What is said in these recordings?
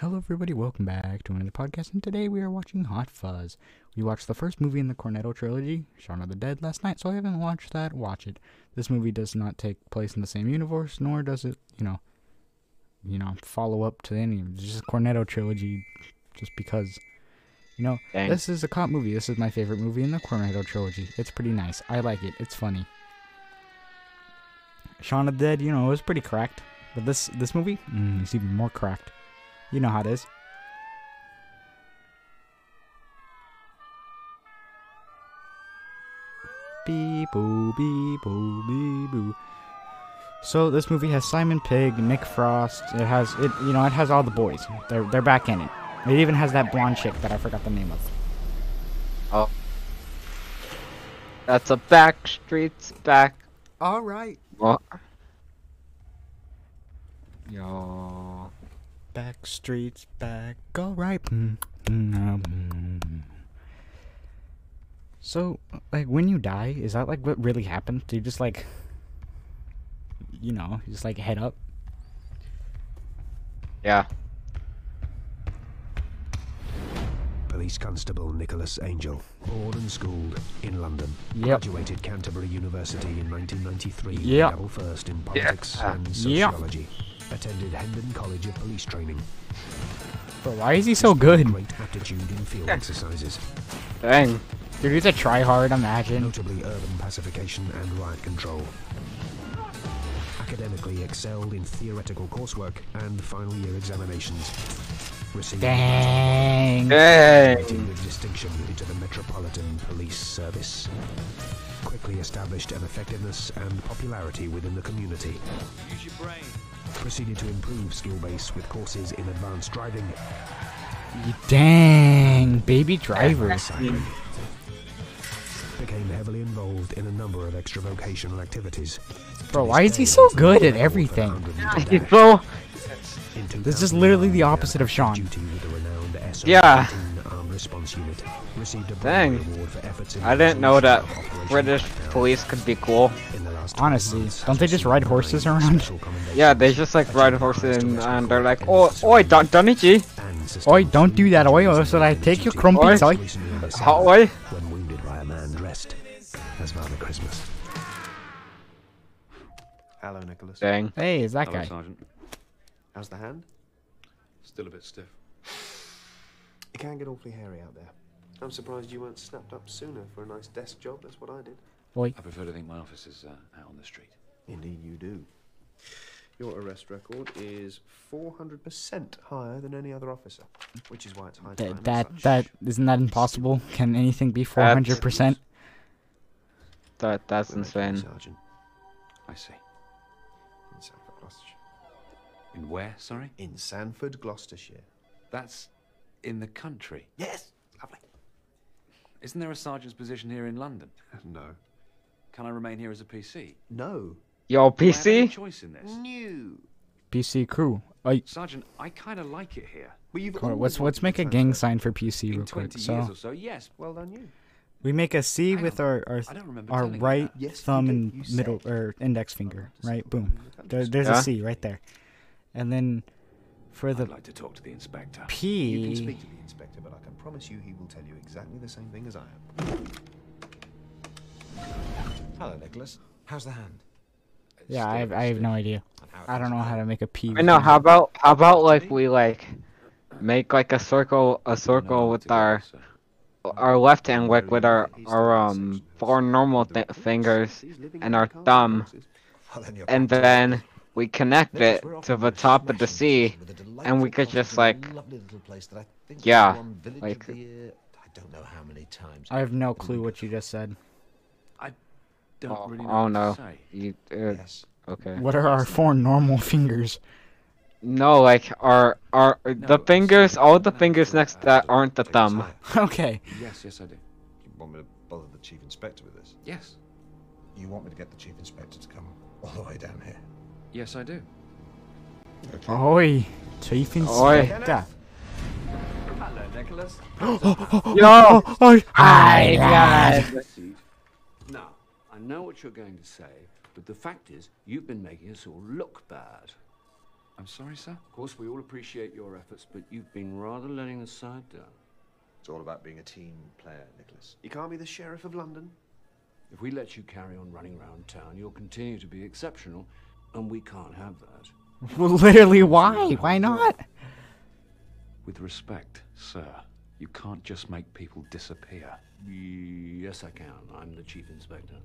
Hello, everybody. Welcome back to another podcast. And today we are watching Hot Fuzz. We watched the first movie in the Cornetto trilogy, Shaun of the Dead, last night. So I haven't watched that. Watch it. This movie does not take place in the same universe, nor does it, you know, you know, follow up to any. It's just Cornetto trilogy, just because. You know, Dang. this is a cop movie. This is my favorite movie in the Cornetto trilogy. It's pretty nice. I like it. It's funny. Shaun of the Dead, you know, it was pretty cracked. But this this movie, mm, it's even more cracked. You know how it is. Beep boo beep boo beep boo. So this movie has Simon Pegg, Nick Frost. It has it, you know, it has all the boys. They're they're back in it. It even has that blonde chick that I forgot the name of. Oh. That's a back streets back. All right. What? Yo. Back streets back. All right. Mm, mm, mm. So, like, when you die, is that like what really happened? Do you just like, you know, just like head up? Yeah. Police Constable Nicholas Angel, born and schooled in London. Yep. Graduated Canterbury University in 1993 Yep. level first in politics Yeah. and Yep. Sociology. Attended Hendon College of Police Training. But why is he so good? Great aptitude in field exercises, Dang. Dude, he's a tryhard, imagine. notably urban pacification and riot control. Academically excelled in theoretical coursework and final year examinations. Received Dang. Graduating Dang. with distinction into the Metropolitan Police Service. Quickly established an effectiveness and popularity within the community. Proceeded to improve skill base with courses in advanced driving, Dang. Baby driver. Became heavily involved in a number of extra vocational activities. Bro, why is he so good at record for the everything? 100 He's dash. so. In This is literally the opposite of Shaun. Duty with the renowned SO Yeah. Response Unit. Received a Dang. Award for efforts in I didn't know that resolution of Operation British police could be cool. In the last 12 Honestly, don't they just ride horses around? Yeah, they just like ride horses and, and they're like, in oh, oi, Don Donichi. and sustained Oi, don't do that, oi, or should I take your crumpets, oi? Recently in December, How, oi? When wounded by a man dressed as Father Christmas. Hello, Nicholas. Dang. Hey, is that Hello, guy? Sergeant. How's the hand? Still a bit stiff. It can get awfully hairy out there. I'm surprised you weren't snapped up sooner for a nice desk job. That's what I did. Oi. I prefer to think my office is uh, out on the street. Indeed, you do. Your arrest record is 400% higher than any other officer, which is why it's high That that, that isn't that impossible? Can anything be four hundred percent? That that's We're making you insane. Sergeant I see. in Sandford, Gloucestershire. In where, sorry? In Sandford, Gloucestershire. That's in the country. Yes, lovely. Isn't there a sergeant's position here in London? No. Can I remain here as a PC? No. Yo, Do I have PC? choice in this? New. PC crew. Oi. Sergeant, I kind of like it here. Well, you've Hold on, always Let's let's make a gang transfer. sign for PC In real quick. 20 years So or so, yes. Well done, you. we make a C Hang with on. our our, I don't remember our right. Yes, thumb and middle or index finger. Oh, right, boom. There, there's Yeah. a C right there, and then for the I'd like to talk to the inspector. You can P. speak to the inspector, but I can promise you he will tell you exactly the same thing as I am. Hello, Nicholas. How's the hand? Yeah, I have I have no idea. And how it I don't know how to make a P. I with know. my- How about how about like we like make like a circle a circle with our our left hand like with our our um four normal th fingers and our thumb, Well, then you're and then we connect it to the top of the smashing C, mission with a and we could just, cottage in a like- lovely little place that I think Yeah, has won Village like- of the Year. I don't know how many times. I have no clue what you just said. Don't Oh, really know oh what no. to say. You, uh, Yes. okay. What are our four normal fingers? No, like our our No, the fingers, all the fingers next that aren't the thumb. Okay. Yes, yes, I do. You want me to bother the chief inspector with this? Yes. You want me to get the chief inspector to come all the way down here? Yes, I do. Oi, Chief Oi. Inspector. Hello, Nicholas. Yo, Oi. hi guys. Seat. Now, I know what you're going to say, but the fact is, you've been making us all look bad. I'm sorry, sir? Of course, we all appreciate your efforts, but you've been rather letting the side down. It's all about being a team player, Nicholas. You can't be the Sheriff of London. If we let you carry on running around town, you'll continue to be exceptional, and we can't have that. Well, literally, why? Why not? With respect, sir, you can't just make people disappear. Yes, I can. I'm the chief inspector.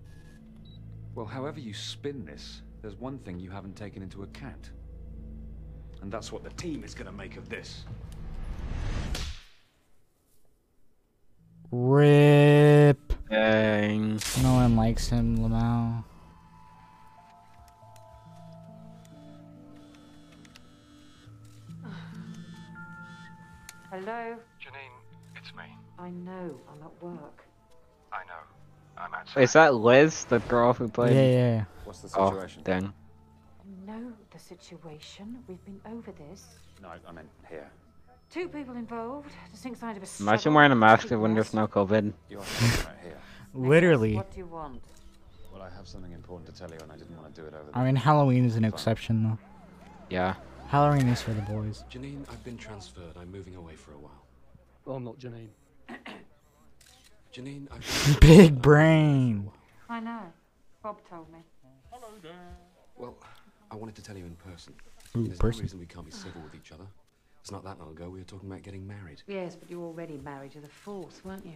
Well, however you spin this, there's one thing you haven't taken into account. And that's what the team is going to make of this. Rip. Dang. No one likes him, Lamau. Hello? Janine, it's me. I know, I'm at work. I know. I'm outside. Is that Liz, the girl who Yeah, played? yeah. What's the Oh, situation? dang. I know the situation. We've been over this. No, I meant here. Two people involved. Distinct signs of a Imagine wearing a mask Big when there's no COVID. You are talking about here. Literally. What do you want? Well, I have something important to tell you, and I didn't want to do it over There. I mean, Halloween is an exception, though. Yeah. Halloween is for the boys. Janine, I've been transferred. I'm moving away for a while. Well, I'm not Janine. Janine, I've Big brain. I know. Bob told me. Well, I wanted to tell you in person. Ooh, There's person. no reason we can't be civil with each other. It's not that long ago we were talking about getting married. Yes, but you were already married to the force, weren't you?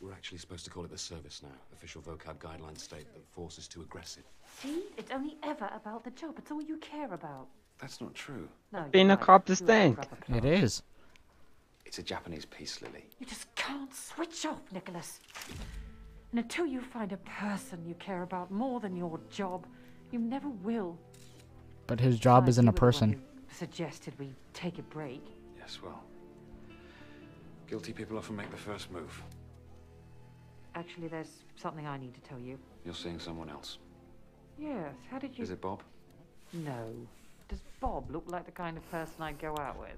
We're actually supposed to call it the service now. Official vocab guidelines state that force is too aggressive. See? It's only ever about the job. It's all you care about. That's not true. No, Being you're a right. cop is You are a stink. proper It cop. is. It's a Japanese piece, Lily. You just can't switch off, Nicholas. And until you find a person you care about more than your job, you never will. But his job Besides, isn't a were the one person. Suggested we take a break. Yes, well. Guilty people often make the first move. Actually, there's something I need to tell you. You're seeing someone else. Yes, how did you... Is it Bob? No. Does Bob look like the kind of person I'd go out with?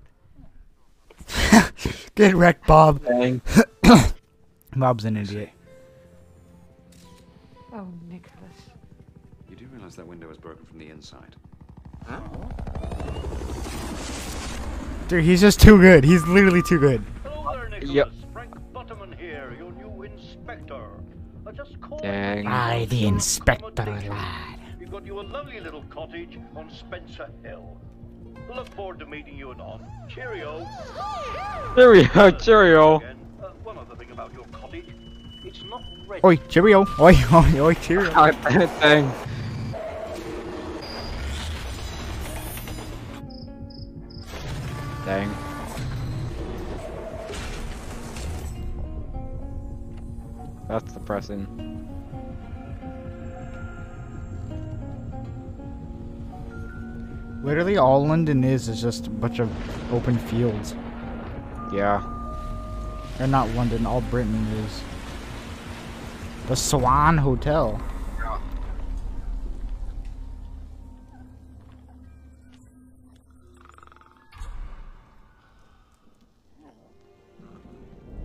Get wrecked, Bob. Dang. Bob's an idiot. Oh, Nicholas. You do realize that window is broken from the inside. Huh? Dude, he's just too good. He's literally too good. Hello there, Nicholas. Yep. Frank Butterman here, your new inspector. I just called. Dang. I, the inspector, lad. We got you a lovely little cottage on Spencer Hill. Look forward to meeting you anon. Cheerio. Cheerio, cheerio. Uh, one other thing about your cottage. It's not ready. Oi, cheerio. Oi, oi, oi, cheerio. Dang. Dang. That's depressing. Literally, all London is is just a bunch of open fields. Yeah. Or not London, all Britain is. The Swan Hotel. Yeah.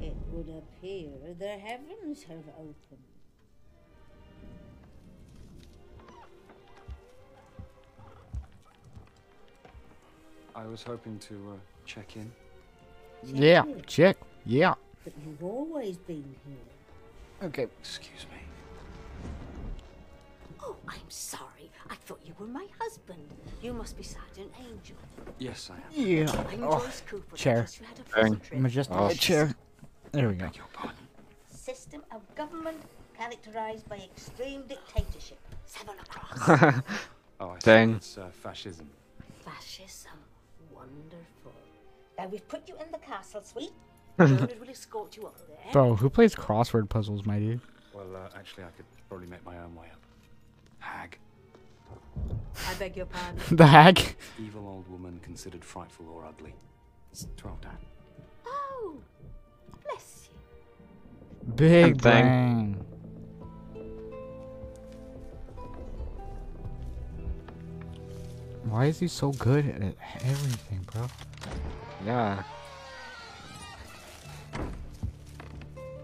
It would appear the heavens have opened. I was hoping to uh, check in. Yeah, check. Yeah. But you've always been here. Okay. Excuse me. Oh, I'm sorry. I thought you were my husband. You must be Sergeant Angel. Yes, I am. Yeah. I'm Oh, Joyce Cooper. chair. Trust a pleasant. Majestic Oh. chair. There we go. System of government characterized by extreme dictatorship. Seven across. Oh, I see. Dang. It's uh, fascism. Fascism. Wonderful. Now we've put you in the castle suite. Bernard will escort you up there. Bro, who plays crossword puzzles, my dude? Well, uh, actually, I could probably make my own way up. Hag. I beg your pardon. the hag? Evil old woman considered frightful or ugly. It's 12 down. Oh, bless you. Big Thing. Why is he so good at everything, bro? Yeah.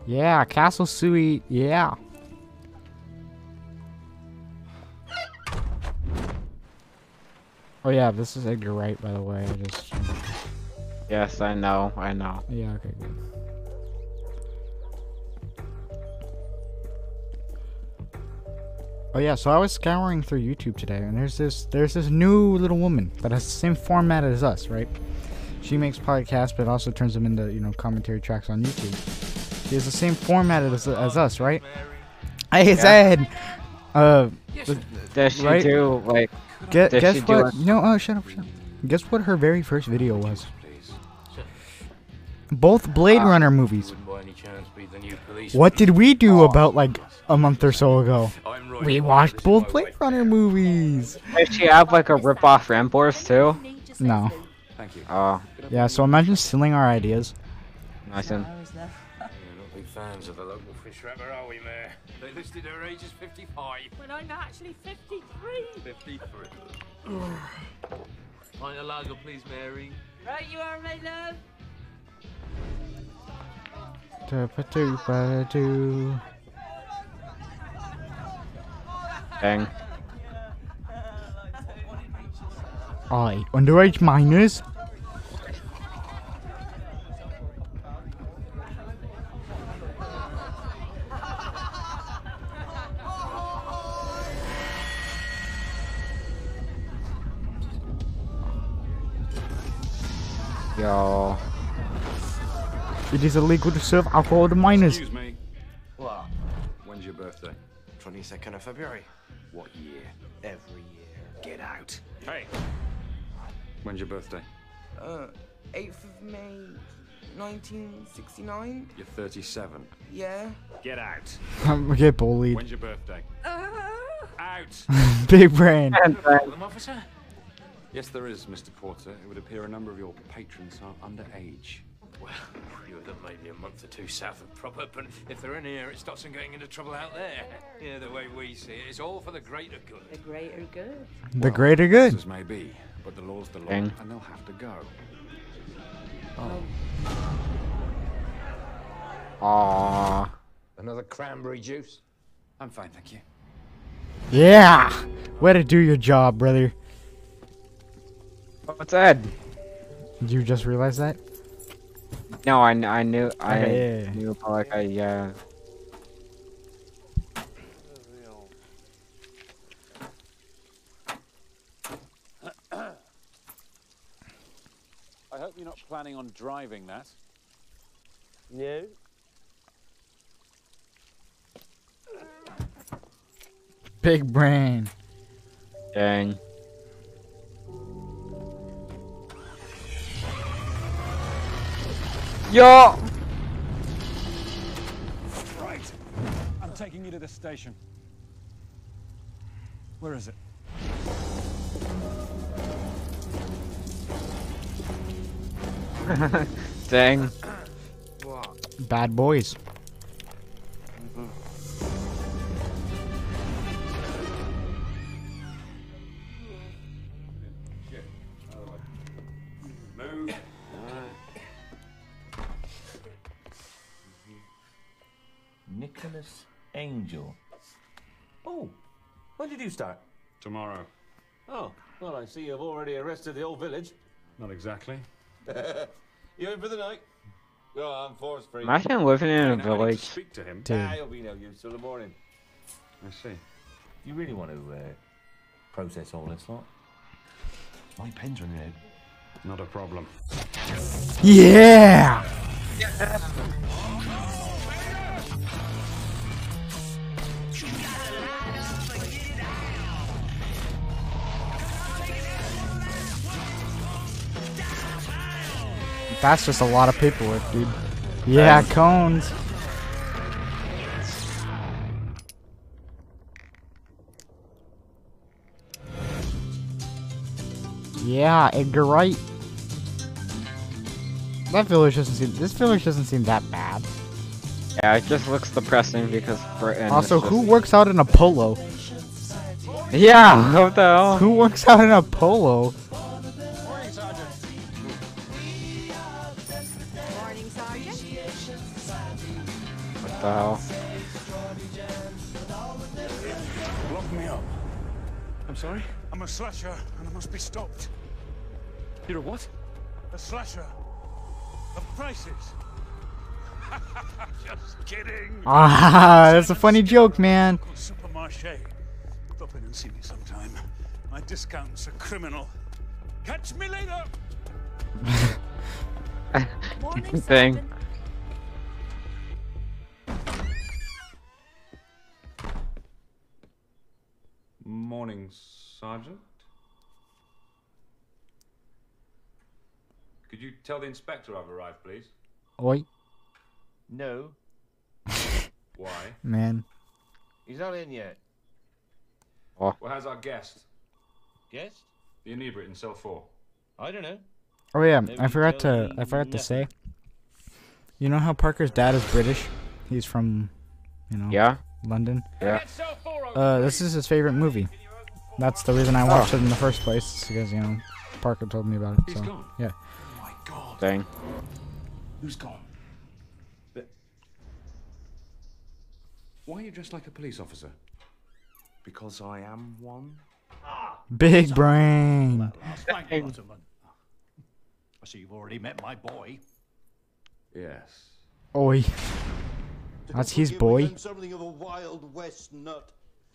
Yeah, Castle Suite. Yeah. Oh yeah, this is Edgar Wright, by the way. I just. Yes, I know. I know. Yeah. Okay. Good. Oh yeah, so I was scouring through YouTube today, and there's this there's this new little woman that has the same format as us, right? She makes podcasts, but also turns them into you know commentary tracks on YouTube. She has the same format as, as us, right? Hey, Yeah. said, uh, Does she right? do like? Gue- does guess she do what? a- No, oh, shut up, shut up. Guess what her very first video was? Both Blade Uh, Runner movies. Wouldn't by any chance be the new police What did we do Oh. about like a month or so ago? We watched both Blade Runner movies. Does she have like a rip-off Rambors too? No. Thank you. Oh, Yeah, so imagine stealing our ideas. nice one. We're not fans of the local fish wrapper, are we, Mayor? They listed her age as 55. When I'm actually 53. 53. Pint of lager, please, Mary. Right you are, my love. Da-ba-do-ba-do. Dang. Aye, underage minors. Yo. It is illegal to serve alcohol to minors. Excuse me. What? When's your birthday? 22nd of February. What year? Every year. Get out. Hey. When's your birthday? Uh, 8th of May, 1969? You're 37. Yeah. Get out. I'm gonna get bullied. When's your birthday? Out. Big brain. Officer? Yes, there is, Mr. Porter. It would appear a number of your patrons are underage. Well, you would have maybe a month or two south of proper, but if they're in here, it stops them getting into trouble out there. Yeah, the way we see it, it's all for the greater good. The greater good. The greater good. As may be, but the law's the law, Dang. and they'll have to go. Oh. Aww. Another cranberry juice? I'm fine, thank you. Yeah. Way to do your job, brother. What's Ed? Did you just realize that? No, I, I knew I Okay, yeah, yeah. knew but like I yeah. I hope you're not planning on driving that. No. Big brain. Dang. Yo. Right. I'm taking you to the station. Where is it? Dang. Bad boys. Nicholas Angel. Oh, when did you start? Tomorrow. Oh, well, I see you've already arrested the whole village. Not exactly. you in for the night? Go on, force free. Imagine living in a Now to village. speak to him. Dude. Ah, you'll be no use till the morning. I see. You really want to uh, process all this lot? My pen's running out. Not a problem. Yeah. That's just a lot of paperwork, dude. Yeah, Um, cones. Yeah, Edgar Wright. That village doesn't seem. This village doesn't seem that bad. Yeah, it just looks depressing because Britain. is also, just- who works out in a polo? Yeah, what the hell? Who works out in a polo? The hell? Lock me up. I'm sorry? I'm a slasher, and I must be stopped. You're a what? A slasher of prices. Just kidding. Ah, that's a funny joke, man. Supermarché. Drop in and see me sometime. My discounts are criminal. Catch me later. Morning, Thing. Morning, Sergeant. Could you tell the inspector I've arrived, please? Oi, No, Why? man. he's not in yet. Well, how's our guest? Guest? The inebriate in cell four. I don't know. Oh yeah, Never I forgot to I forgot to say. You know how Parker's dad is British? He's from, you know, Yeah. London. Yeah. Uh, this is his favorite movie. That's the reason I watched it in the first place, because you know, Parker told me about it. He's so gone. yeah. Dang. Who's gone? Why are you dressed like a police officer? Because I am one. Big brain. Last night, Waterman. I see you've already met my boy. Yes. Oi. That's his boy. Something of a Wild West nut.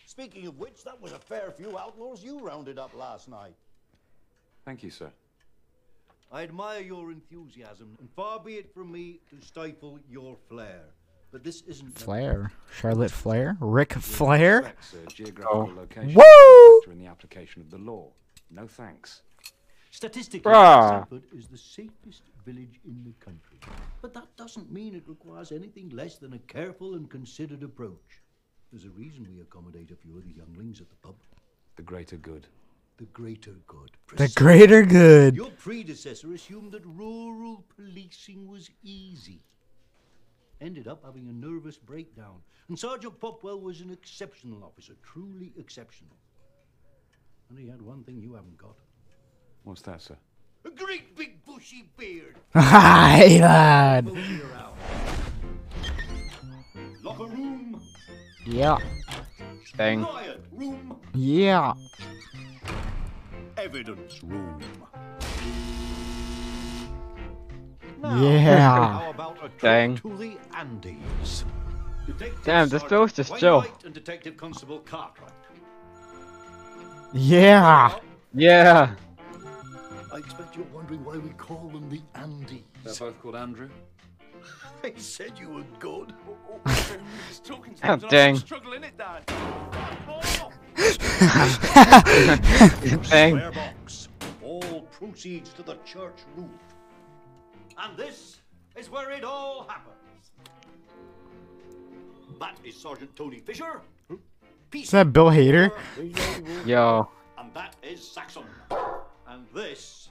Speaking of which, that was a fair few outlaws you rounded up last night. Thank you, sir. I admire your enthusiasm, and far be it from me to stifle your flair. But this isn't Flair. Charlotte Flair? Ric Flair? Respects, uh, Woo! in the application of the law. No thanks. Statistically, Bruh. Sandford is the safest village in the country. But that doesn't mean it requires anything less than a careful and considered approach. There's a reason we accommodate a few of the younglings at the pub. The greater good. The greater good. The greater good. Your predecessor assumed that rural policing was easy. Ended up having a nervous breakdown. And Sergeant Popwell was an exceptional officer, truly exceptional. And he had one thing you haven't got. What's that, sir? A great big bushy beard. Hi, lad. Move you. Locker room. Yeah. Thing. Riot room. Yeah. Evidence room. Yeah. How about a Dang. to the Andes? Detective Damn, this Sergeant bill's just chill. And Detective Constable Cartwright. Yeah. Yeah. I expect you're wondering why we call them the Andes. They're both called Andrew. They said you were good. Oh, oh, oh, talking Oh, dang. struggling it, Dad. Thing. Box. All proceeds to the church roof. And this is where it all happens. That is Sergeant Tony Fisher. Is that Bill Hader? Yo. And that is Saxon. And this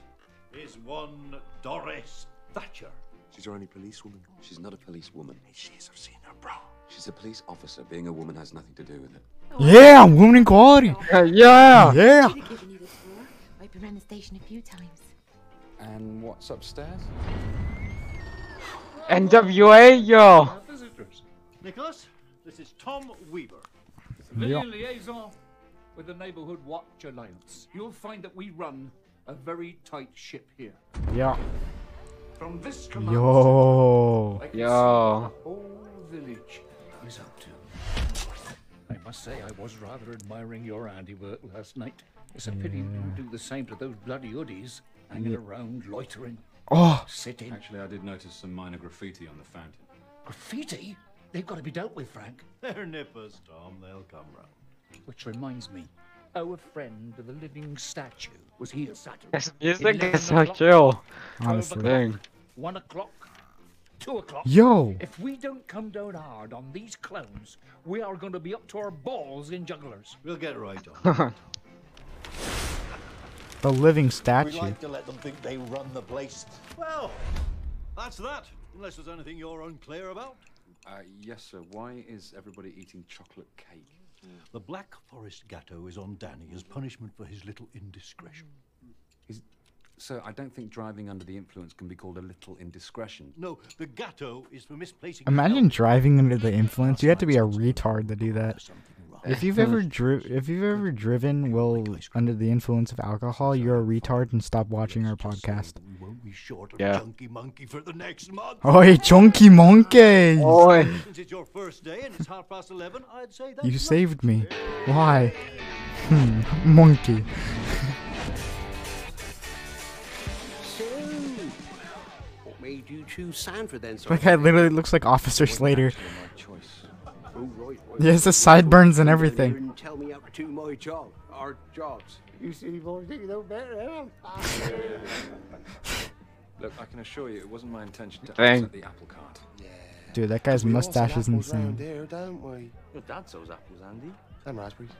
is one Doris Thatcher. She's your only policewoman. She's not a policewoman. She is. I've seen her, bro. She's a police officer. Being a woman has nothing to do with it. Yeah, woman equality. Uh, yeah. Yeah. Should have given you this floor. I've been around the station a few times. And what's upstairs? NWA, yo. Visitors. Nicholas, this is Tom Weaver. Civilian liaison with the Neighborhood Watch Alliance. You'll find that we run a very tight ship here. Yeah. From this command Yo. I Yo. the whole village is up to. I must say, I was rather admiring your handiwork last night. It's a pity you didn't do the same to those bloody hoodies hanging around, loitering, Oh. sitting. Actually, I did notice some minor graffiti on the fountain. Graffiti? They've got to be dealt with, Frank. They're nippers, Tom. They'll come round. Which reminds me, our friend the living statue was here Saturday. This music 11 is so o'clock, chill. 12 Honestly. o'clock, One o'clock, two o'clock. Yo. If we don't come down hard on these clones, we are going to be up to our balls in jugglers. We'll get right on. The living statue. we statue. like to let them think they run the place. Well, that's that. Unless there's anything you're unclear about. Uh, yes, sir. Why is everybody eating chocolate cake? The Black Forest Gateau is on Danny as punishment for his little indiscretion. Is, sir, I don't think driving under the influence can be called a little indiscretion. No, the Gateau is for misplacing. Imagine driving under the influence. You have to be a retard to do that. If you've ever dri- if you've ever driven while under the influence of alcohol, you're a retard and stop watching our podcast. Be short of Yeah. Chunky Monkey for the next month. Oi, chunky monkeys! Since it's your first day and it's half past eleven, I'd say that's You saved me. Why? Hmm, monkey. what made you choose Sandford then, That guy literally looks like Officer Slater. Oh, right, right. He has the sideburns and everything. tell me how to do my job, our jobs. You see, boys, you know better, Look, I can assure you, it wasn't my intention to Dang. upset the apple cart. Dude, that guy's We mustache is insane. There, don't we? Your dad sells apples, Andy. And raspberries.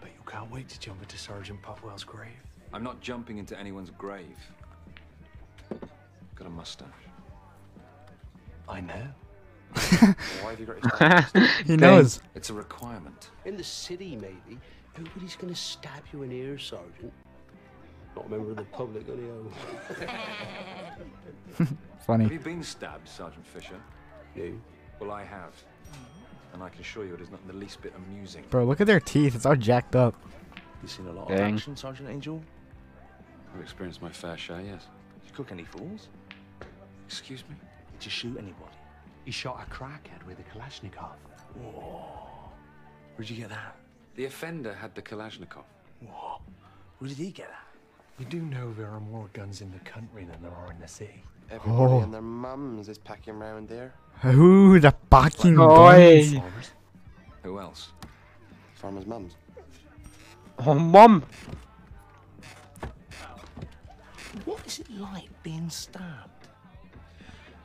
But you can't wait to jump into Sergeant Popwell's grave. I'm not jumping into anyone's grave. Got a mustache. I know. Why have you got your? He knows. It's a requirement. In the city, maybe. Nobody's gonna stab you in here, Sergeant. Not a member of the public, anyhow. Funny. Have you been stabbed, Sergeant Fisher? No. Well, I have. And I can assure you it is not in the least bit amusing. Bro, look at their teeth. It's all jacked up. You seen a lot Dang. of action, Sergeant Angel? I've experienced my fair share, yes. Did you cook any fools? Excuse me? Did you shoot anybody? He shot a crackhead with a Kalashnikov. Whoa. Where'd you get that? The offender had the Kalashnikov. Whoa. Where did he get that? You do know there are more guns in the country than there are in the city. Everybody Oh. and their mums is packing around there. Ooh, the fucking Oi. guns. Who else? Farmers' mums. Oh, mum. What is it like being stabbed?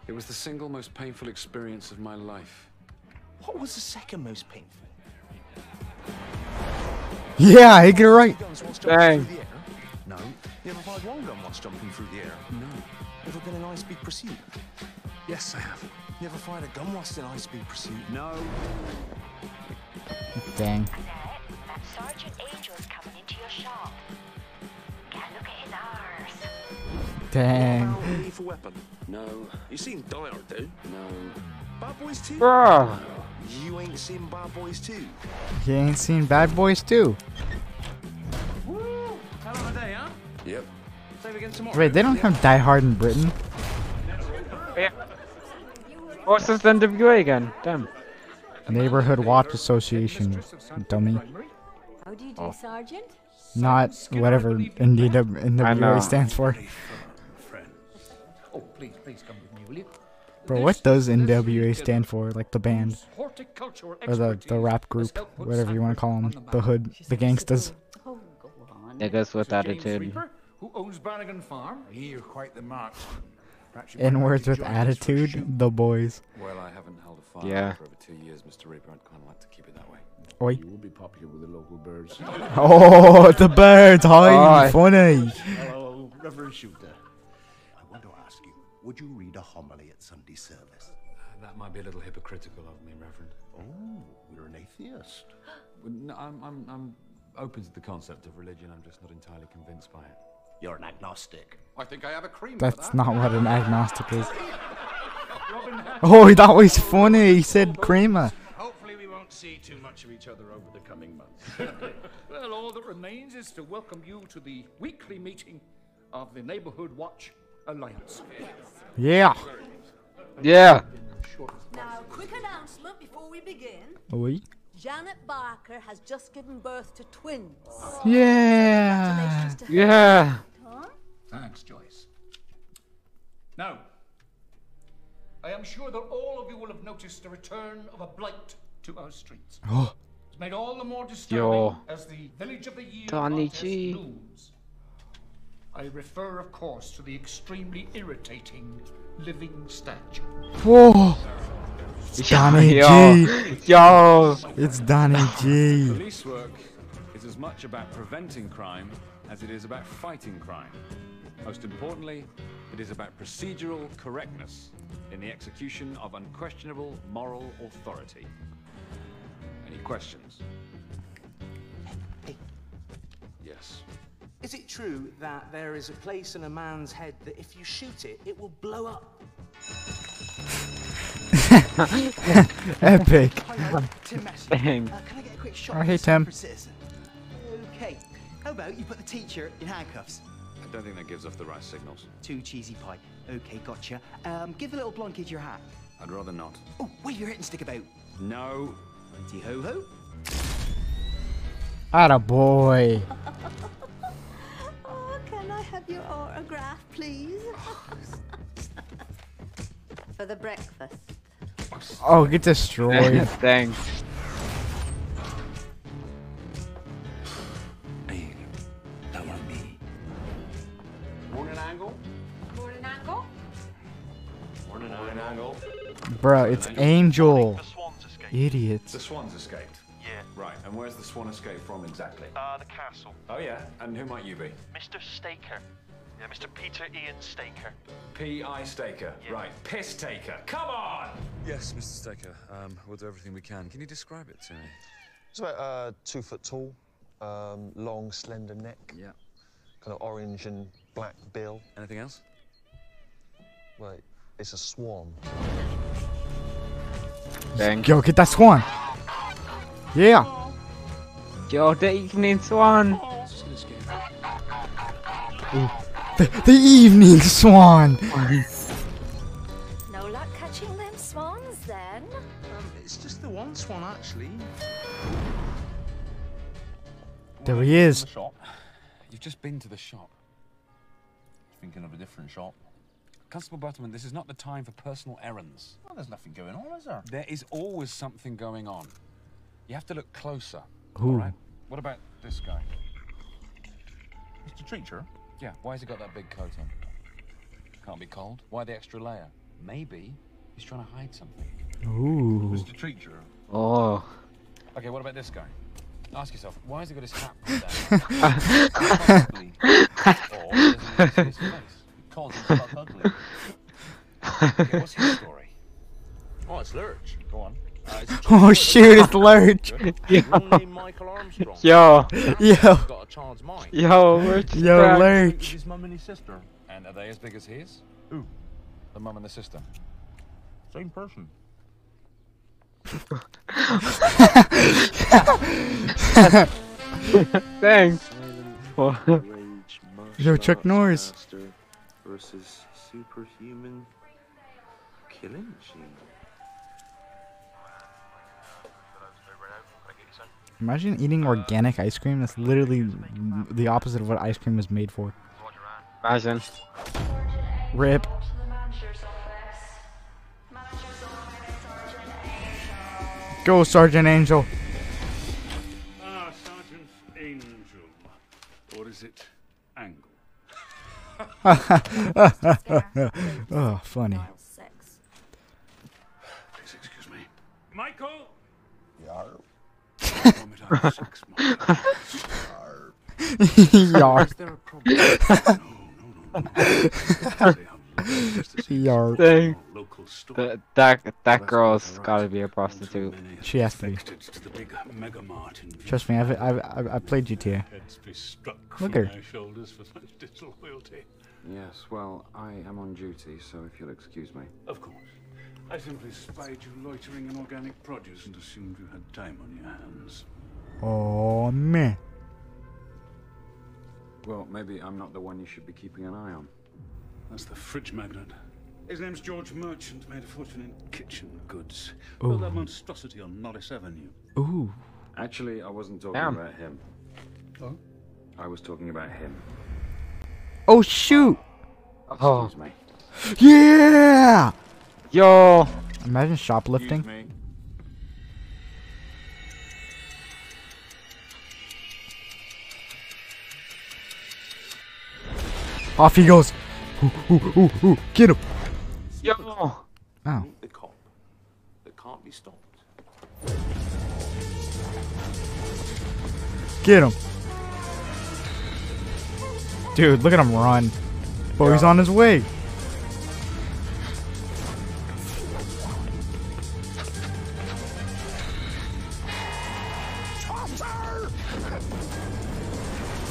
It was the single most painful experience of my life. What was the second most painful? Yeah, I get it right. Guns Dang. through the air? No. You ever fired one gun whilst jumping through the air? No. Ever been in high-speed pursuit? Yes, I have. You ever fired a gun whilst in high-speed pursuit? No. Dang. Sergeant Angel's coming into your shop. Get a look at his arse. Dang. Lethal weapon? No. You seen Die Hard, dude? No. Bad Boys 2? Bruh. You ain't seen Bad Boys 2? You ain't seen Bad Boys too. Woo! Hell of a day, huh? Yep. Save again tomorrow. Wait, they don't have Die Hard in Britain. What's this NWA again? Damn. Neighborhood Watch Association, dummy. How do you do, Oh. Sergeant? Not whatever NDW, I know. NWA stands for. Please, please come with me, will you? Bro, what does NWA stand for? Like the band or the the rap group, whatever you want to call them, the hood, the gangsters. Oh, go. Niggas with attitude. Reaper, who owns Brannigan Farm. You're quite the marksman. In words with join us for a shoot. attitude, the boys. Well, I haven't held a fire Yeah. for over two years, Mr. Reaper. I'd kind of like to keep it that way. Oi. You would be popular with the local birds. Oh, the birds! Hi, Oi. funny. Hello, Reverend Shooter. Would you read a homily at Sunday service? Uh, that might be a little hypocritical of me, Reverend. Oh, you're an atheist. No, I'm, I'm, I'm open to the concept of religion. I'm just not entirely convinced by it. You're an agnostic. I think I have a cream. That's not what an agnostic is. Oh, that was funny. He said creamer. Hopefully, we won't see too much of each other over the coming months. well, all that remains is to welcome you to the weekly meeting of the Neighborhood Watch Alliance. Yeah. Yeah. Now, quick announcement before we begin. Oi. Janet Barker has just given birth to twins. Yeah. Congratulations to. Yeah. Huh? Thanks, Joyce. Now, I am sure that all of you will have noticed the return of a blight to our streets. Oh. It's made all the more disturbing Yo. as the Village of the Year Donny G. looms. I refer, of course, to the extremely irritating living statue. Whoa. It's Donny Yo. G. Yo. It's Donny G. Police work is as much about preventing crime as it is about fighting crime. Most importantly, it is about procedural correctness in the execution of unquestionable moral authority. Any questions? Yes. Is it true that there is a place in a man's head that if you shoot it, it will blow up? Epic. Hi, Tim Uh, can I get a quick shot of hey, Tim. Okay. How about you put the teacher in handcuffs? I don't think that gives off the right signals. Too cheesy pie. Okay, gotcha. Um, give the little blonde kid your hat. I'd rather not. Oh, wave your hit and stick about. No. Righty ho ho. Atta boy. Can I have your autograph, please? For the breakfast. Oh, get destroyed. Dang. Hey, that won't. Morning angle. Morning, Angle. Morning angle. Bro, it's Angel. Idiots. The Swans escaped. Yeah. Right, and where's the Swan escape from exactly? Uh, the castle. Oh yeah, and who might you be? Mr. Staker. Yeah, Mr. Peter Ian Staker. P.I. Staker. Right, piss taker. Come on! Yes, Mr. Staker. Um, we'll do everything we can. Can you describe it to me? It's about uh, two foot tall, um, long, slender neck. Yeah. Kind of orange and black bill. Anything else? Wait, it's a swan. Dang. Yo, get that swan. Yeah. Yo, the evening swan. Ooh. The, the evening swan. No luck catching them swans then? Um, it's just the one swan, actually. There he is. shop. You've just been to the shop. Thinking of a different shop. Constable Butterman, this is not the time for personal errands. Well, there's nothing going on, is there? There is always something going on. You have to look closer. Ooh. All right? What about this guy? Mr. Treacher? Yeah, why has he got that big coat on? Can't be cold. Why the extra layer? Maybe he's trying to hide something. Ooh. Mr. Treacher? Oh. Okay, what about this guy? Ask yourself, why has he got his hat pulled down? Possibly. or doesn't even see his face. Calls himself ugly. Okay, what's his story? Oh, it's Lurch. Go on. Uh, it's a Oh shoot, it's Lurch. One named Michael Armstrong. Yo. Yo. Got a child's mind. Yo, Lurch Yo, back. Lurch. His mum and his sister. And are they as big as his? Who? The mum and the sister. Same person. Thanks. Rage Yo, Chuck martial Norris. versus superhuman killing machine. Imagine eating organic ice cream. That's literally the opposite of what ice cream was made for. Imagine. Rip. Go, Sergeant Angel. Ah, Sergeant Angel. Or is it Angle? oh, funny. Please excuse me. Michael! Yar. Yar. Is there a problem? no, no, no, no. Yar. Dang. Local store. Th- that that girl's gotta be a prostitute. She has to be. To the big mega mart in Trust me, I've I've I've, I've played GTA. Heads be Look from her. for such. Yes, well, I am on duty, so if you'll excuse me. Of course. I simply spied you loitering in organic produce and assumed you had time on your hands. Oh man. Well, maybe I'm not the one you should be keeping an eye on. That's the fridge magnate. His name's George Merchant, made a fortune in kitchen goods. Ooh. Built that monstrosity on Norris Avenue. Ooh. Actually, I wasn't talking Damn. about him. Oh? I was talking about him. Oh shoot. Oh. Excuse oh. me. Yeah. Yo. Imagine shoplifting. Off he goes. Ooh, ooh, ooh, ooh. Get him. Yo. Oh. The cop that can't be stopped. Get him. Dude, look at him run. Boy, he's on his way.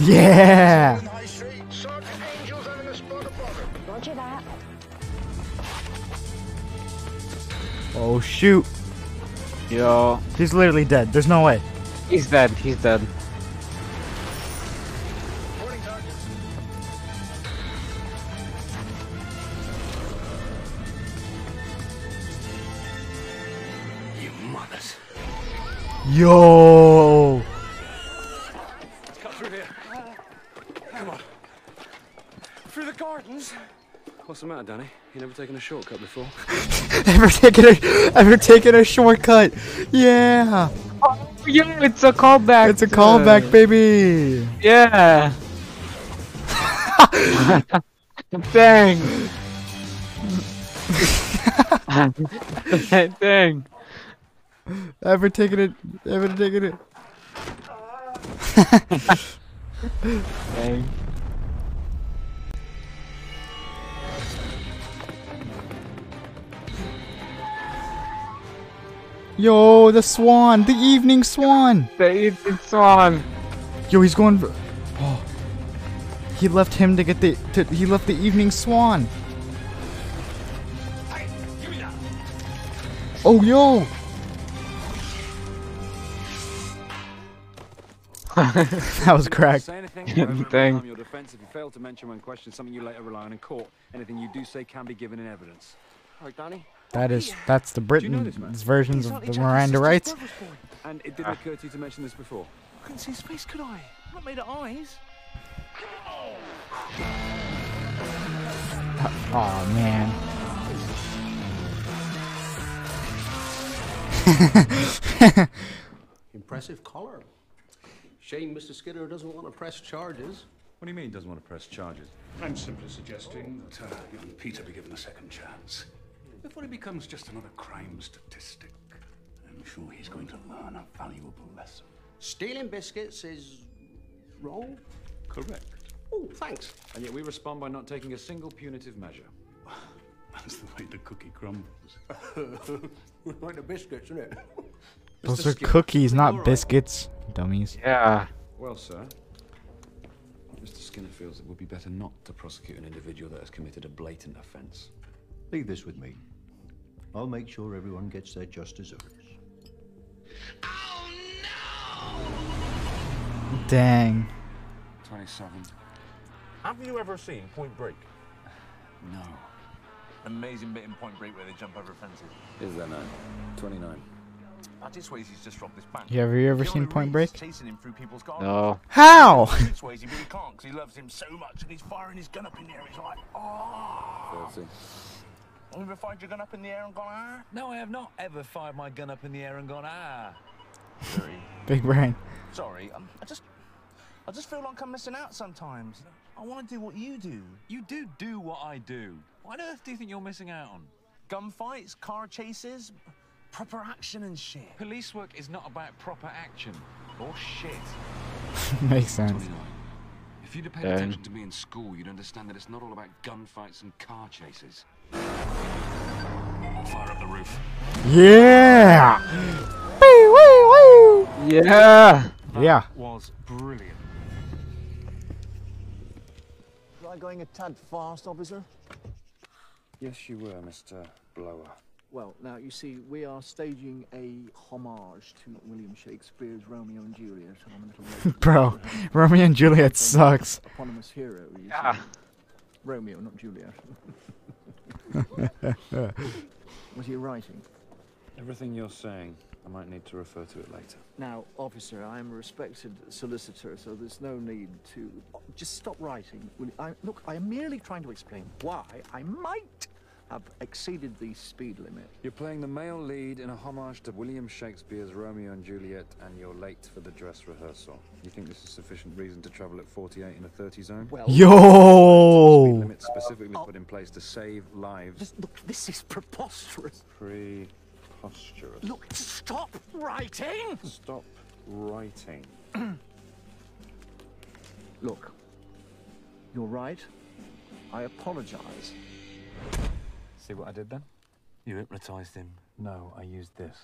Yeah. Shoot. Yo. He's literally dead. There's no way. He's dead. He's dead. You mothers. Yo. Cut through here. Come on. Through the gardens. What's the matter, Danny? You never taken a shortcut before? ever taken a ever taken a shortcut? Yeah. Oh, yeah, it's a callback. It's a callback, baby. Yeah. Dang. Dang. Ever taken it? Ever taken it? Dang. Yo, the swan, the evening swan. The evening swan. Yo, he's going. For, oh, he left him to get the. To, he left the evening swan. Oh, yo. that was cracked. Say anything, Dang. your defense if you fail to mention when questioned something you later rely on in court. Anything you do say can be given in evidence. All right, Danny. That is that's the Do you know this Britain's versions of the Miranda rights. And it didn't occur to you to mention this before? I couldn't see his face, could I? I'm not made of eyes. Oh man. Impressive collar. Shame Mr. Skinner doesn't want to press charges. What do you mean he doesn't want to press charges? I'm simply suggesting that uh, young Peter be given a second chance. Before he becomes just another crime statistic. I'm sure he's going to learn a valuable lesson. Stealing biscuits is wrong? Correct. Oh, thanks. And yet we respond by not taking a single punitive measure. That's the way the cookie crumbles. like the biscuits, isn't it? Those are cookies, not biscuits, dummies. Yeah. Well, sir, Mr. Skinner feels it would be better not to prosecute an individual that has committed a blatant offence. Leave this with me. I'll make sure everyone gets their just desserts. Oh, Dang. 27. Have you ever seen Point Break? No. Amazing bit in Point Break where they jump over fences. Is there no? 29. Patrick Swayze's just robbed this bank. You ever- you ever seen Point Break? he's Chasing him through people's gardens. No. How? Swayze, but he can't because he loves him so much and he's firing his gun up in the air. He's like, ah. oh. 30. Have you ever fired your gun up in the air and gone, ah? No, I have not ever fired my gun up in the air and gone, ah. Sorry. Big brain. Sorry, um, I just, I just feel like I'm missing out sometimes. I want to do what you do. You do do what I do. What on earth do you think you're missing out on? Gunfights, car chases, proper action and shit. Police work is not about proper action. Or shit. Makes sense. If you'd have paid Dang. attention to me in school, you'd understand that it's not all about gunfights and car chases. Fire up the roof. Yeah. Woo, woo, woo. Yeah. Yeah. Was brilliant. Was I going a tad fast, officer? Yes, you were, Mr. Blower. Well, now, you see, we are staging a homage to William Shakespeare's Romeo and Juliet. I'm a little. Bro, Romeo and Juliet sucks. Eponymous hero, you Yeah. see. Romeo, not Juliet. Was he writing? Everything you're saying, I might need to refer to it later. Now, officer, I am a respected solicitor, so there's no need to... Just stop writing. You- I, look, I am merely trying to explain why I might have exceeded the speed limit. You're playing the male lead in a homage to William Shakespeare's Romeo and Juliet, and you're late for the dress rehearsal. You think this is sufficient reason to travel at 48 in a 30 zone? Well, Yo. Speed limit specifically put in place to save lives. This, look, this is preposterous. Preposterous. Look, stop writing! Stop writing. Look, you're right. I apologize. See what I did then? You hypnotized him. No, I used this.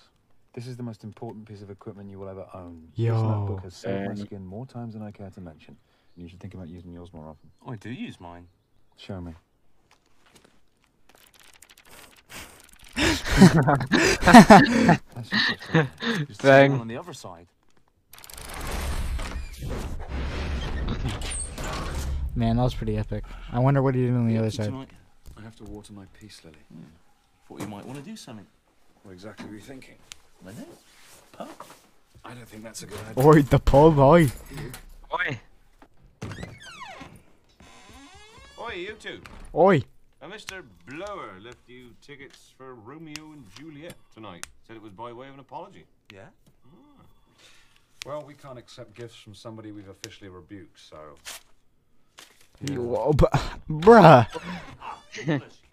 This is the most important piece of equipment you will ever own. This Yo. notebook has saved my um, skin more times than I care to mention. And you should think about using yours more often. I do use mine. Show me. Just Dang. one on the other side. Man, that was pretty epic. I wonder what he did on the other side. Tonight, I have to water my peace lily. Hmm. Thought you might want to do something. What exactly were you thinking? I know. Pub. I don't think that's a good idea. Oi, the pub, oi. Oi. Oi, you two. Oi. A Mr. Blower left you tickets for Romeo and Juliet tonight. Said it was by way of an apology. Yeah? Hmm. Well, we can't accept gifts from somebody we've officially rebuked, so. You, oh, bu- bruh.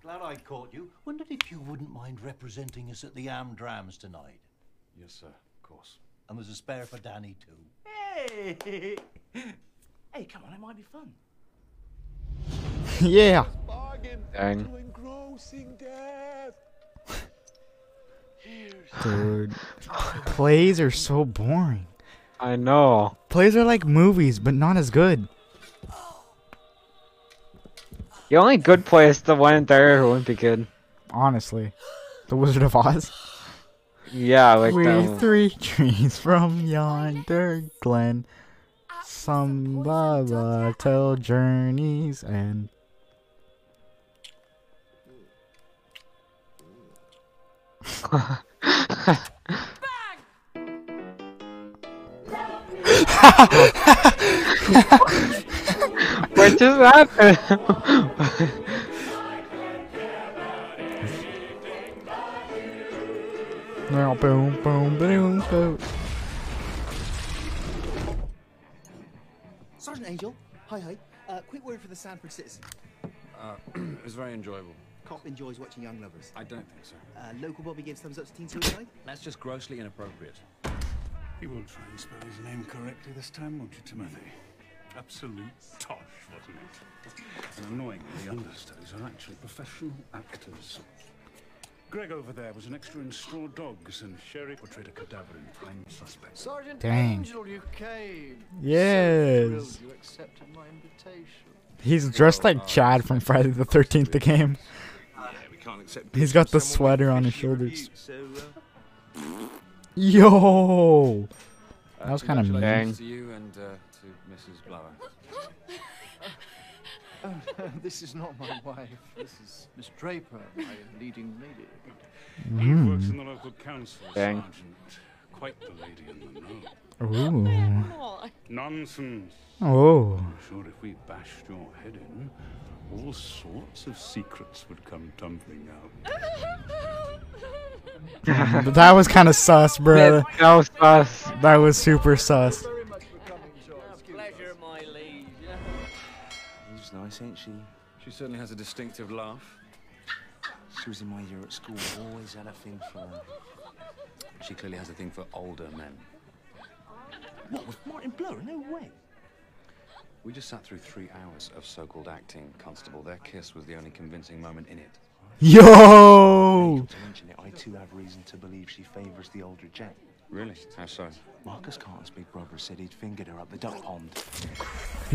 Glad I caught you. Wondered if you wouldn't mind representing us at the Am Amdrams tonight. Yes, sir, of course. And there's a spare for Danny, too. Hey! hey, come on, it might be fun. yeah. Dang. Dude. Plays are so boring. I know. Plays are like movies, but not as good. The only good play is the one there who wouldn't be good. Honestly. The Wizard of Oz. Yeah, like we that. three trees from yonder glen. Some baba tell journeys and what just happened? Now boom boom boom boom. Sergeant Angel, hi hi. Uh, quick word for the Sandford citizen. Uh, it was very enjoyable. Cop enjoys watching young lovers. I don't think so. Uh, local Bobby gives thumbs up to teen suicide. That's just grossly inappropriate. You will try and spell his name correctly this time, won't you, Timothy? Absolute tosh, wasn't it? And annoyingly, the understudies are actually professional actors. Greg over there was an extra in Straw Dogs, and Sherry portrayed a cadaver in Prime Suspect. Sergeant Dang. Angel, you came. Yes. So you accepted my invitation. He's dressed like Chad from Friday the 13th the game. Yeah, we can't accept He's gifts got the sweater on his officially shoulders. Uh, rebuked, So, Yo! That was kind of mean. to you and uh, to Mrs. Blower. Oh, this is not my wife. This is Miss Draper, my leading lady. He Mm. works in the local council, Dang. Sergeant. Quite the lady in the know. Ooh. Nonsense. Oh. I'm sure if we bashed your head in, all sorts of secrets would come tumbling out. But that was kind of sus, bro. That was sus. That was super sus. pleasure, my liege. She's nice, ain't she? She certainly has a distinctive laugh. She was in my year at school. Always had a thing for her. She clearly has a thing for older men. What, with Martin Blower? No way. We just sat through three hours of so-called acting, Constable. Their kiss was the only convincing moment in it. Yo! To mention it, I too have reason to believe she favours the older Jack. Really? How so? Marcus Carter's big brother said he'd fingered her up the duck pond.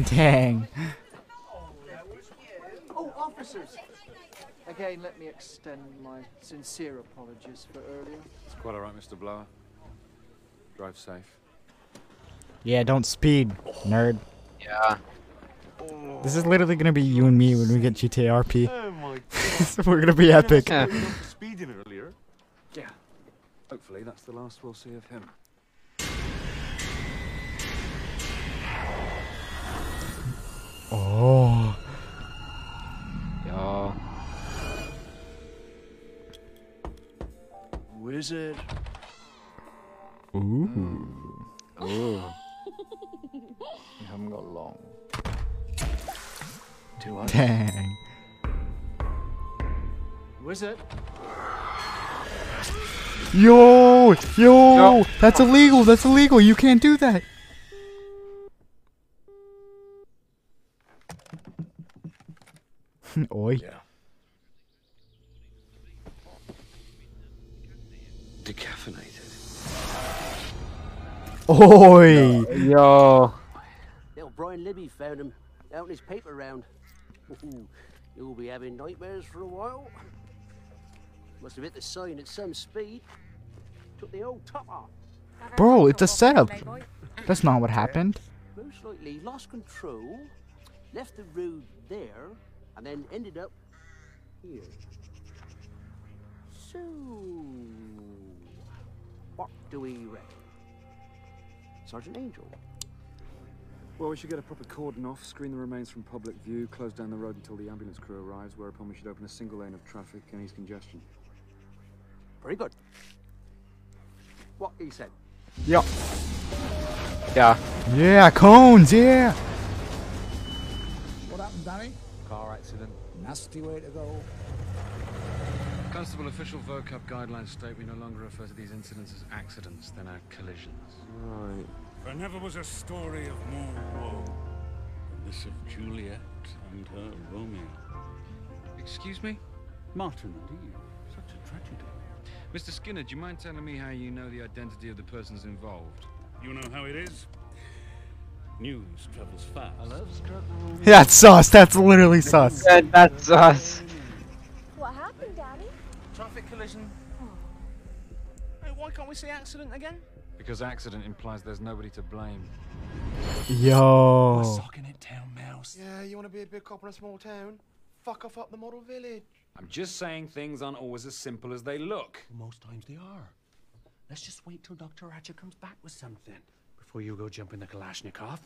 Dang. Oh, officers! Again, let me extend my sincere apologies for earlier. It's quite all right, Mr. Blower. Drive safe. Yeah, don't speed, nerd. Yeah. This is literally gonna be you and me when we get GTA RP. Oh my We're gonna be epic. Yeah. Speeding earlier. Yeah. Hopefully that's the last we'll see of him. Oh. Yo. Wizard. Ooh. Ooh. You haven't got long. Do I? Dang. Wizard. Yo! Yo! That's illegal! That's illegal! You can't do that! Oi. Decaffeinated. Oi! Yo. Little Brian Libby found him out in his paper round. You'll be having nightmares for a while. Must have hit the sign at some speed. Took the old top off. Bro, it's a setup. That's not what happened. Most likely lost control, left the road there, and then ended up here. So, what do we reckon? Sergeant Angel. Well, we should get a proper cordon off, screen the remains from public view, close down the road until the ambulance crew arrives, whereupon we should open a single lane of traffic and ease congestion. Very good. What he said. Yeah. Yeah. Yeah, cones, yeah. What happened, Danny? Car accident. Nasty way to go. Constable, official vocab guidelines state we no longer refer to these incidents as accidents, they're now collisions. Right. There never was a story of more woe than this of Juliet and her Romeo. Excuse me? Martin and Eve. Such a tragedy. Mr. Skinner, do you mind telling me how you know the identity of the persons involved? You know how it is? News travels fast. I love That's sus. That's literally sauce. Yeah, that's us. What happened, Daddy? Traffic collision. Hey, why can't we say accident again? Because accident implies there's nobody to blame. Yo. Sucking it town mouse. Yeah, you want to be a big cop in a small town? Fuck off up the model village. I'm just saying things aren't always as simple as they look. Most times they are. Let's just wait till Dr. Hatcher comes back with something before you go jump in the Kalashnikov.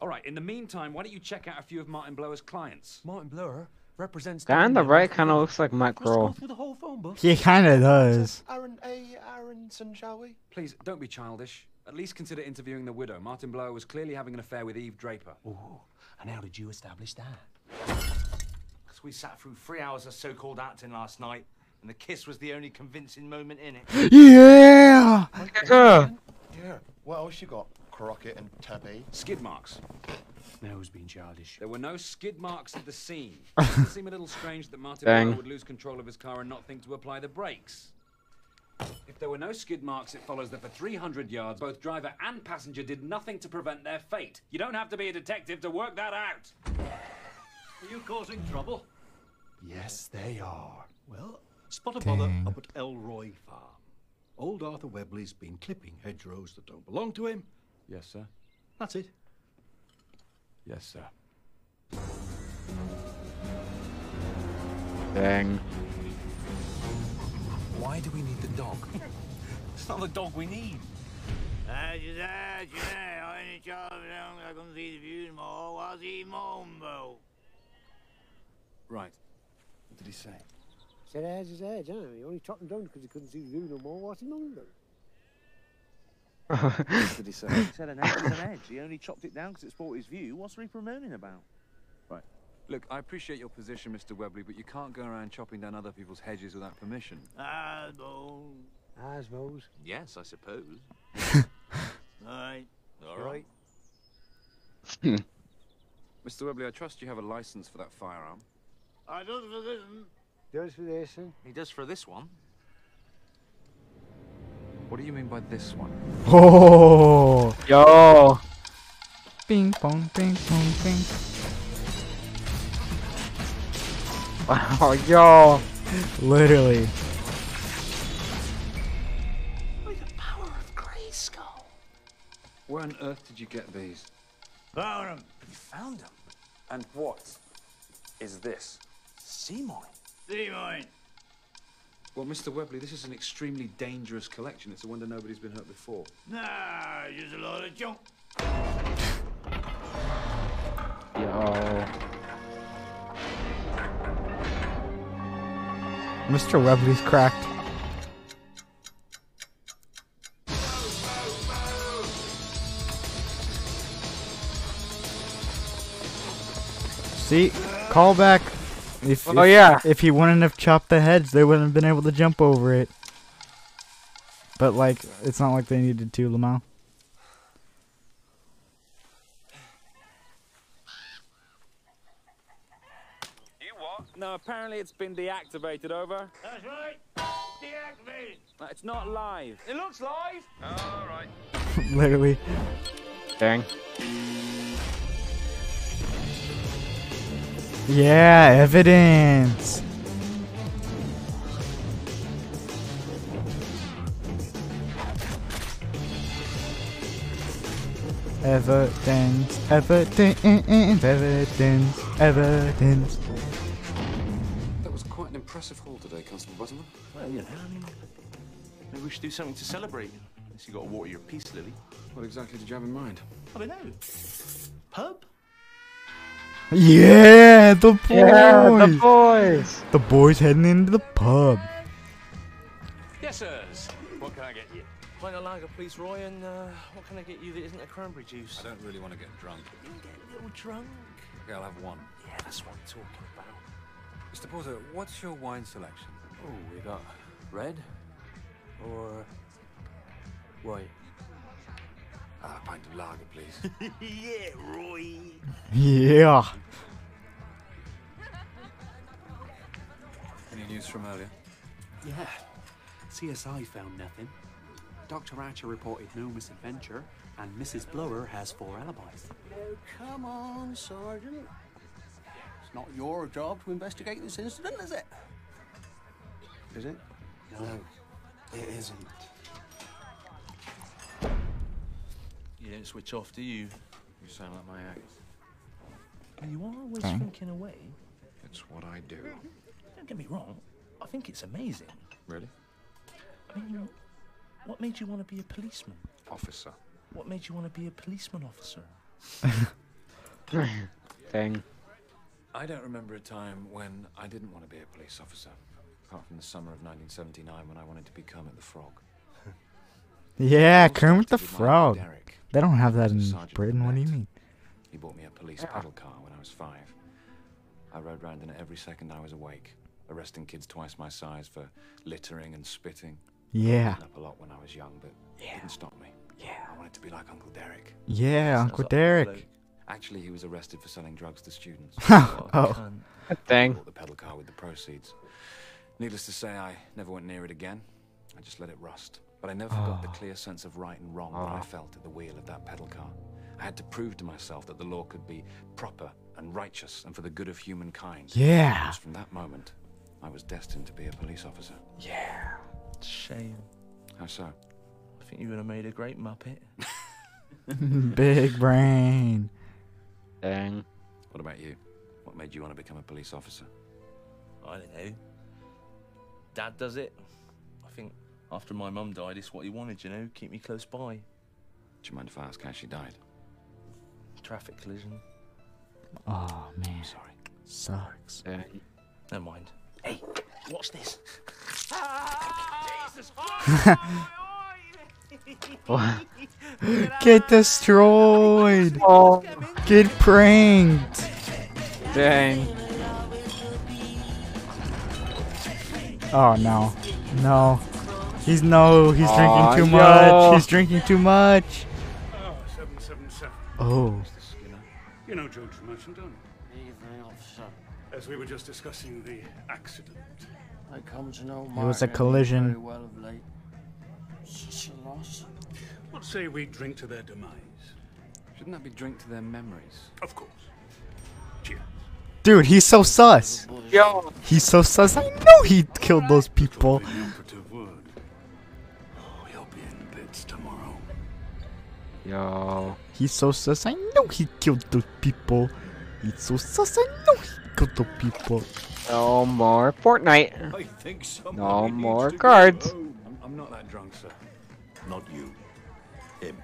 All right, in the meantime, why don't you check out a few of Martin Blower's clients? Martin Blower represents. Guy on the right kind of looks like Mike Let's go Roll. through the whole phone book. He kinda does. Aaron A. Aaronson, shall we? Please, don't be childish. At least consider interviewing the widow. Martin Blower was clearly having an affair with Eve Draper. Ooh, and how did you establish that? Because we sat through three hours of so-called acting last night, and the kiss was the only convincing moment in it. Yeah. Yeah. What else you got? Crockett and Tubby. Skid marks. Now who's being childish? There were no skid marks at the scene. Doesn't it seem a little strange that Martin Dang. Would lose control of his car and not think to apply the brakes. If there were no skid marks, it follows that for 300 yards, both driver and passenger did nothing to prevent their fate. You don't have to be a detective to work that out. Are you causing trouble? Yes, they are. Well, spot a bother up at Elroy Farm. Old Arthur Webley's been clipping hedgerows that don't belong to him. Yes, sir. That's it. Yes, sir. Dang. Why do we need the dog? It's not the dog we need. I just asked you there, I ain't charge I couldn't see the view anymore. Was he Mombo? Right. What did he say? He Said as his edge, huh? He only chopped him down because he couldn't see the view no more. What's he known What did he say? He said an edge was an edge. He only chopped it down because it spoiled his view. What's Reaper moaning about? Right. Look, I appreciate your position, Mr. Webley, but you can't go around chopping down other people's hedges without permission. I suppose. I suppose. Yes, I suppose. Alright. Alright. Mr. Hmm. Webley, I trust you have a license for that firearm. I does for this one. Does for this, huh? He does for this one. What do you mean by this one? Oh. Yo. Ping pong, ping pong, ping. Wow, yo. Literally. By the power of Grayskull. Where on earth did you get these? Found him. You found him. And what is this? Seymour. See mine. Well, Mr. Webley, this is an extremely dangerous collection. It's a wonder nobody's been hurt before. Nah, just a lot of junk. Yo. Mr. Webley's cracked. See, call back. If, Oh, if- yeah. If he wouldn't have chopped the heads, they wouldn't have been able to jump over it. But like, it's not like they needed to, Lamau. You what? No, apparently it's been deactivated, over. That's right. Deactivated. It's not live. It looks live. All right. Literally. Dang. Yeah, evidence. Evidence, evidence, evidence, evidence. That was quite an impressive haul today, Constable Butterman. Well, you know, I mean, maybe we should do something to celebrate. Unless you got to water your peace, Lily. What exactly did you have in mind? I don't know. Pub? Yeah, the boys. Yeah, the boys. The boys heading into the pub. Yes, sirs. What can I get you? Pint a lager, please, Roy, and uh, what can I get you that isn't a cranberry juice? I don't really want to get drunk. You can get a little drunk. Okay, I'll have one. Yeah, that's what I'm talking about. Mr. Porter, what's your wine selection? Oh, we got red or white. Ah, a pint of lager, please. yeah, Roy. Yeah. Any news from earlier? Yeah. CSI found nothing. Dr. Hatcher reported no misadventure, and Mrs. Blower has four alibis. Now, come on, Sergeant. It's not your job to investigate this incident, is it? Is it? No, it isn't. You don't switch off, do you? You sound like my ex. You are always Thank- thinking away. It's what I do. Don't get me wrong. I think it's amazing. Really? I mean, you know, what made you want to be a policeman? Officer. What made you want to be a policeman officer? Dang. I don't remember a time when I didn't want to be a police officer, apart from the summer of 1979 when I wanted to become at the Frog. Yeah, Kermit the Frog. Derek. They don't have that in Sergeant Britain. What do you mean? He bought me a police pedal car when I was five. I rode round in it every second I was awake, arresting kids twice my size for littering and spitting. Yeah. Up a lot when I was young, but it didn't stop me. Yeah. I wanted to be like Uncle Derek. Yeah, Uncle Derek. Actually, he was arrested for selling drugs to students. Oh. Thing. I bought the pedal car with the proceeds. Needless to say, I never went near it again. I just let it rust. But I never forgot the Oh. clear sense of right and wrong that I Oh. felt at the wheel of that pedal car. I had to prove to myself that the law could be proper and righteous and for the good of humankind. Yeah. Because from that moment, I was destined to be a police officer. Yeah. Shame. How so? I think you would have made a great Muppet. Big brain. Dang. What about you? What made you want to become a police officer? I don't know. Dad does it. I think after my mum died, it's what he wanted, you know, keep me close by. Do you mind if I ask how she died? Traffic collision. Oh man. Sorry. Sucks. Uh, Never mind. Hey, watch this. Jesus Get destroyed. Oh. Get pranked. Dang. Oh no. No. He's no, he's Aw, drinking ah, too yo. much. He's drinking too much. Oh, 777. Oh. You know George Merchant, don't you? Evening, officer. As we were just discussing the accident. I come to know It was a Martin collision. very well of late. Such a loss. What say we drink to their demise? Shouldn't that be drink to their memories? Of course. Cheers. Dude, he's so sus. Yo. He's so sus. I know he killed those people. Yo. He's so sus. I know he killed those people. He's so sus. I know he killed those people. No more Fortnite. I think No more to cards. I'm, I'm not that drunk, sir. Not you. Him.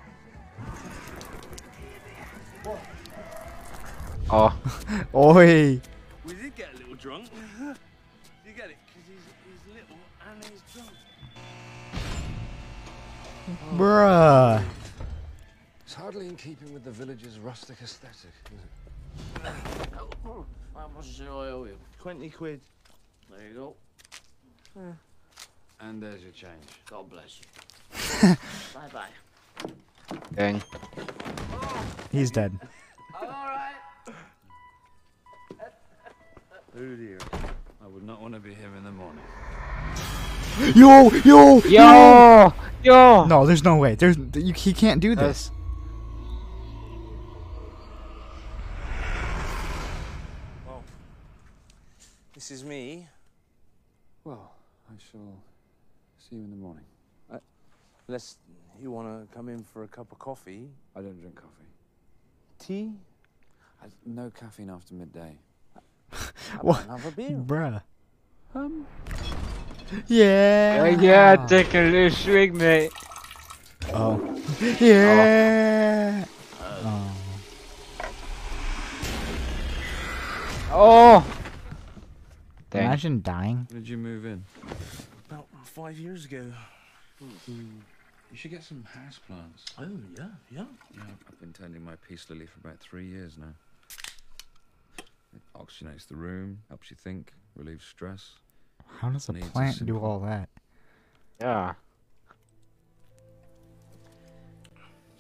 Oh. Oi. We did get a little drunk. you get it? Because he's, he's little and he's drunk. Bruh. It's hardly in keeping with the village's rustic aesthetic, is it? How much do I owe you? 20 quid. There you go. And there's your change. God bless you. bye bye. Dang. He's dead. I'm all right. Oh dear. I would not want to be him in the morning. Yo, yo, Yo. Yo. No, there's no way. There's you, he can't do this. This is me. Well, I shall see you in the morning. Uh, Unless you want to come in for a cup of coffee. I don't drink coffee. Tea? I, no caffeine after midday. What? Have a beer. Bruh. Um. Yeah. Yeah, yeah, take a little swig, mate. Oh. Yeah. Oh. Oh. Dang. Imagine dying. When did you move in? About five years ago. Hmm. You should get some house plants. Oh, yeah, yeah. Yeah, I've been tending my peace lily for about three years now. It oxygenates the room, helps you think, relieves stress. How does a Needs a plant do all that? Yeah.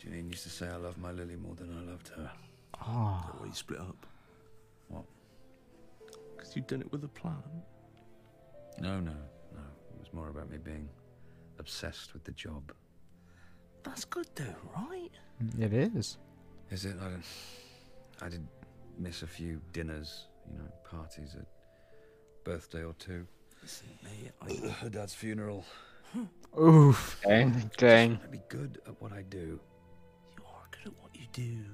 Janine used to say I love my lily more than I loved her. Oh. Why you split up? What? Because you done it with a plan. No, no, no. It was more about me being obsessed with the job. That's good though, right? It is. Is it? I don't. I did miss a few dinners, you know, parties at birthday or two. Listen, mate, I... Her dad's funeral. Oof. Dang, dang. I'd be good at what I do. You are good at what you do. You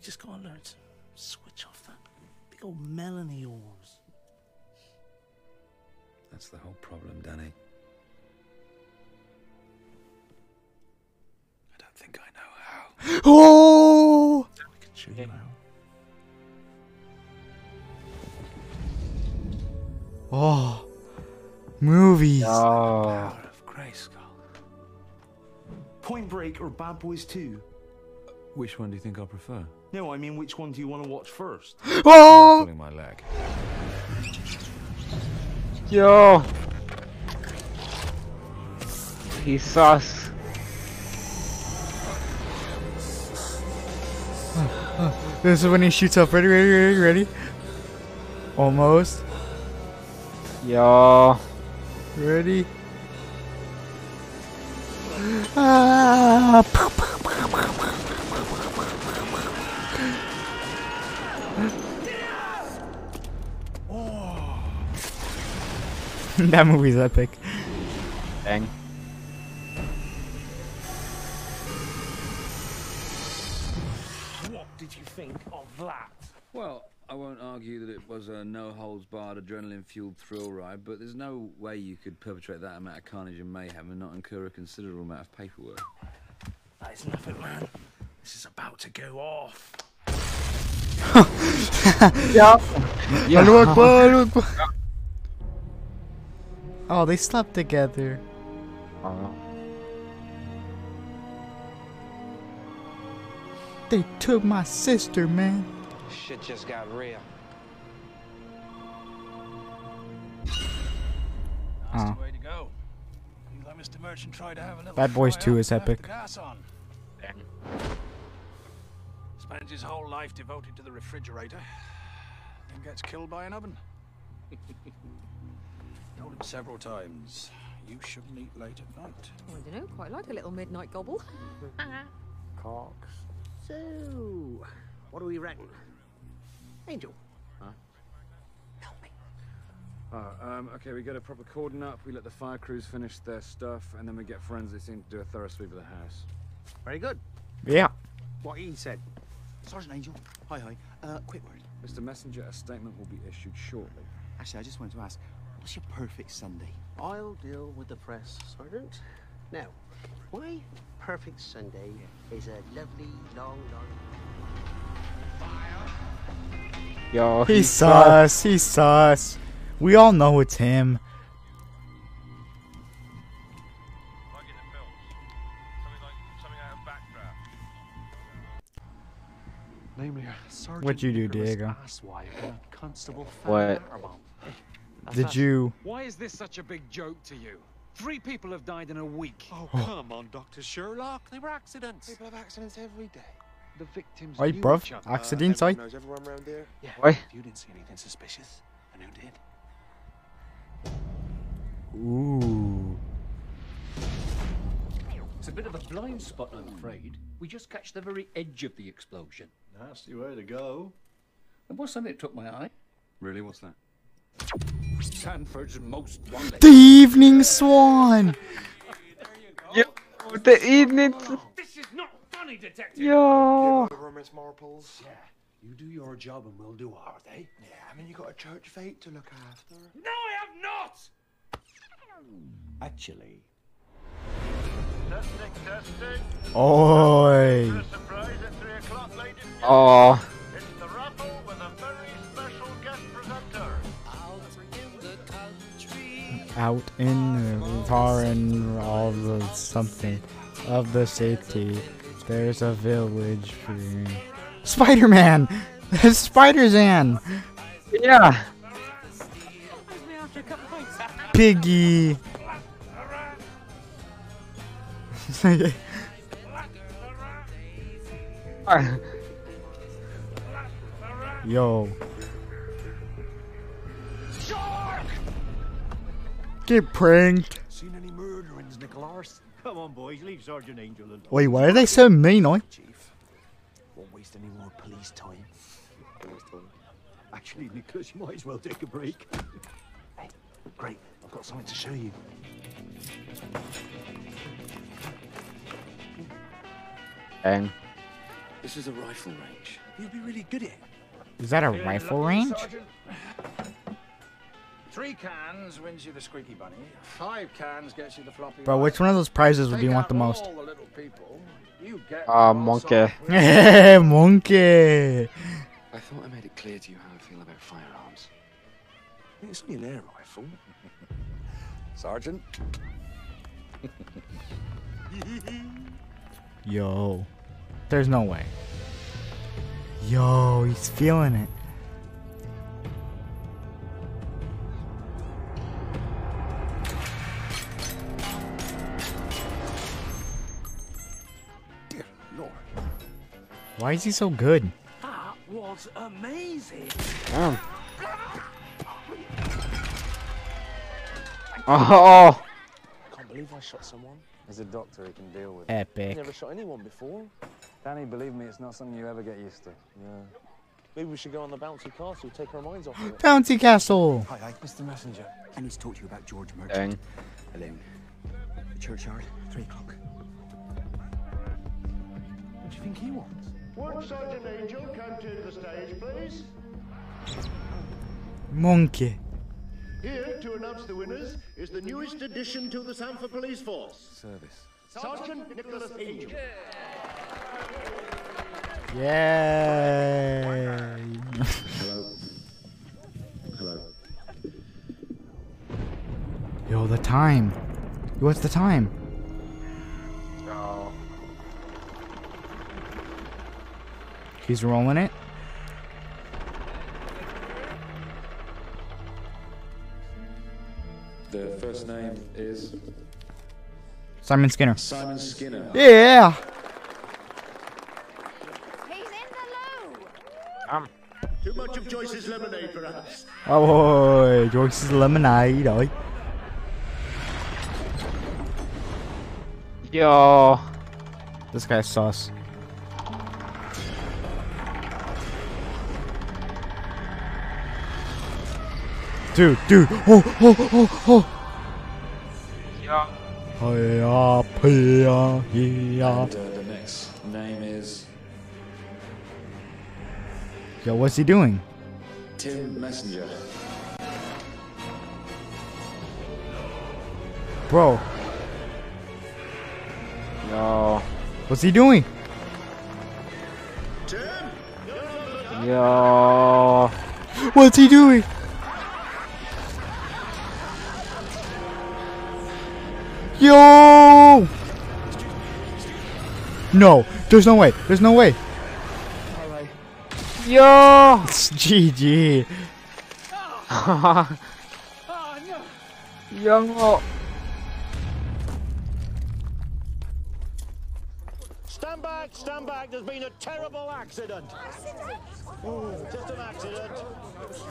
just gotta learn to switch off that big old melon of yours. That's the whole problem, Danny. I don't think I know how. Oh. I can show you now. Oh. Movies. Oh. Power of Grayskull. Point Break or Bad Boys 2? Which one do you think I prefer? No, I mean, which one do you want to watch first? Oh. Pulling my leg. Yo. He's sus. This is when he shoots up. Ready, ready, ready, ready. Almost. Yo. Ready. Ah. that movie's epic. Dang. What did you think of that? Well, I won't argue that it was a no holds barred adrenaline fueled thrill ride, but there's no way you could perpetrate that amount of carnage and mayhem and not incur a considerable amount of paperwork. That is nothing, man. This is about to go off. Yup. Allahu Akbar, Allahu Akbar. Oh, they slept together. Oh. They took my sister, man. Shit just got real. Oh. Way to go. You let Mr. Merchant try to have a little Bad Boys fry 2 is and left the epic. gas on. Spends his whole life devoted to the refrigerator, then gets killed by an oven. Told him several times, you shouldn't eat late at night. Oh, I don't know, quite like a little midnight gobble. Cox. So, what do we reckon? Angel. Huh? Help me. Oh, um, okay, we get a proper cordon up, we let the fire crews finish their stuff, and then we get forensics in to do a thorough sweep of the house. Very good. Yeah. What he said. Sergeant Angel, hi hi. Uh, quick word. Mr. Messenger, a statement will be issued shortly. Actually, I just wanted to ask, what's your perfect Sunday? I'll deal with the press, Sergeant. Now, my perfect Sunday is a lovely, long, long. Yo. He's sus. He's sus. We all know it's him. Namely, Sergeant What'd you do, Diego? Asswipe and Constable What? Fannerbomb. Did you? Why is this such a big joke to you? Three people have died in a week. Oh, come on, Dr. Sherlock. They were accidents. People have accidents every day. The victims Oi, bruv. each. Accidents, uh, oi. knows everyone around there. Yeah. Oi. You didn't see anything suspicious. And who did? Ooh. It's a bit of a blind spot, I'm afraid. We just catch the very edge of the explosion. Nasty way to go. There was something that took my eye. Really? What's that? Sandford's most wanted. The Evening Swan. the evening. This is not funny, detective. Yo. Over, Miss Marples. Yeah, you do your job and we'll do ours, eh? Yeah, I mean, you got a church fate to look after. No, I have not. Actually, Testing, testing. Oi. Surprise at 3 o'clock, ladies. Oh. Out in the foreign of the something of the city, there's a village. free- Spider-Man. Spider-Zan. Yeah. Piggy. Yo. Get pranked. seen any murderings, Nicholas? Come on, boys, leave Sergeant Angel alone. Wait, why are they so mean? Oi? Won't waste any more police time. Actually, Nicholas, you might as well take a break. hey, great. I've got something to show you. Dang. This is a rifle range. You'll be really good at it. Is that a Feeling rifle range? Sergeant? Three cans wins you the squeaky bunny. Five cans gets you the floppy. Bro, which one of those prizes would you want the most? all the little people, you get Ah, the monkey. Monkey. I thought I made it clear to you how I feel about firearms. It's only an air rifle. Sergeant. Yo. There's no way. Yo, he's feeling it. Why is he so good? That was amazing. Damn. Oh. Can't believe I shot someone. As a doctor, he can deal with Epic. it. Never shot anyone before. Danny, believe me, it's not something you ever get used to. Yeah. Maybe we should go on the bouncy castle, take our minds off of it. Bouncy Castle. Hi, hi. Mr. Messenger. I need to talk to you about George Dang. Merchant. Alone. The churchyard, three o'clock. What do you think he wants? Would Sergeant Angel come to the stage, please? Monkey. Here to announce the winners is the newest addition to the Sandford Police Force, Service. Sergeant Nicholas Angel. Yay. Hello. Hello. Yo, the time. What's the time? He's rolling it. The first name is Simon Skinner. Simon Skinner. Yeah. Um. Too much of Joyce's lemonade, perhaps. Oh, Joyce's lemonade. Oi. Yo. This guy's sauce. Dude, dude. Oh, oh, oh, oh. Yeah. Hiya, hiya, hiya. And, uh, the next name is Yo, what's he doing? Tim Messenger. Bro, Yo. what's he doing? Tim? Yo. What's he doing? Yo! No, there's no way. There's no way. Yo. It's GG. Yo. Stand back, stand back. There's been a terrible accident. Just an accident. It's all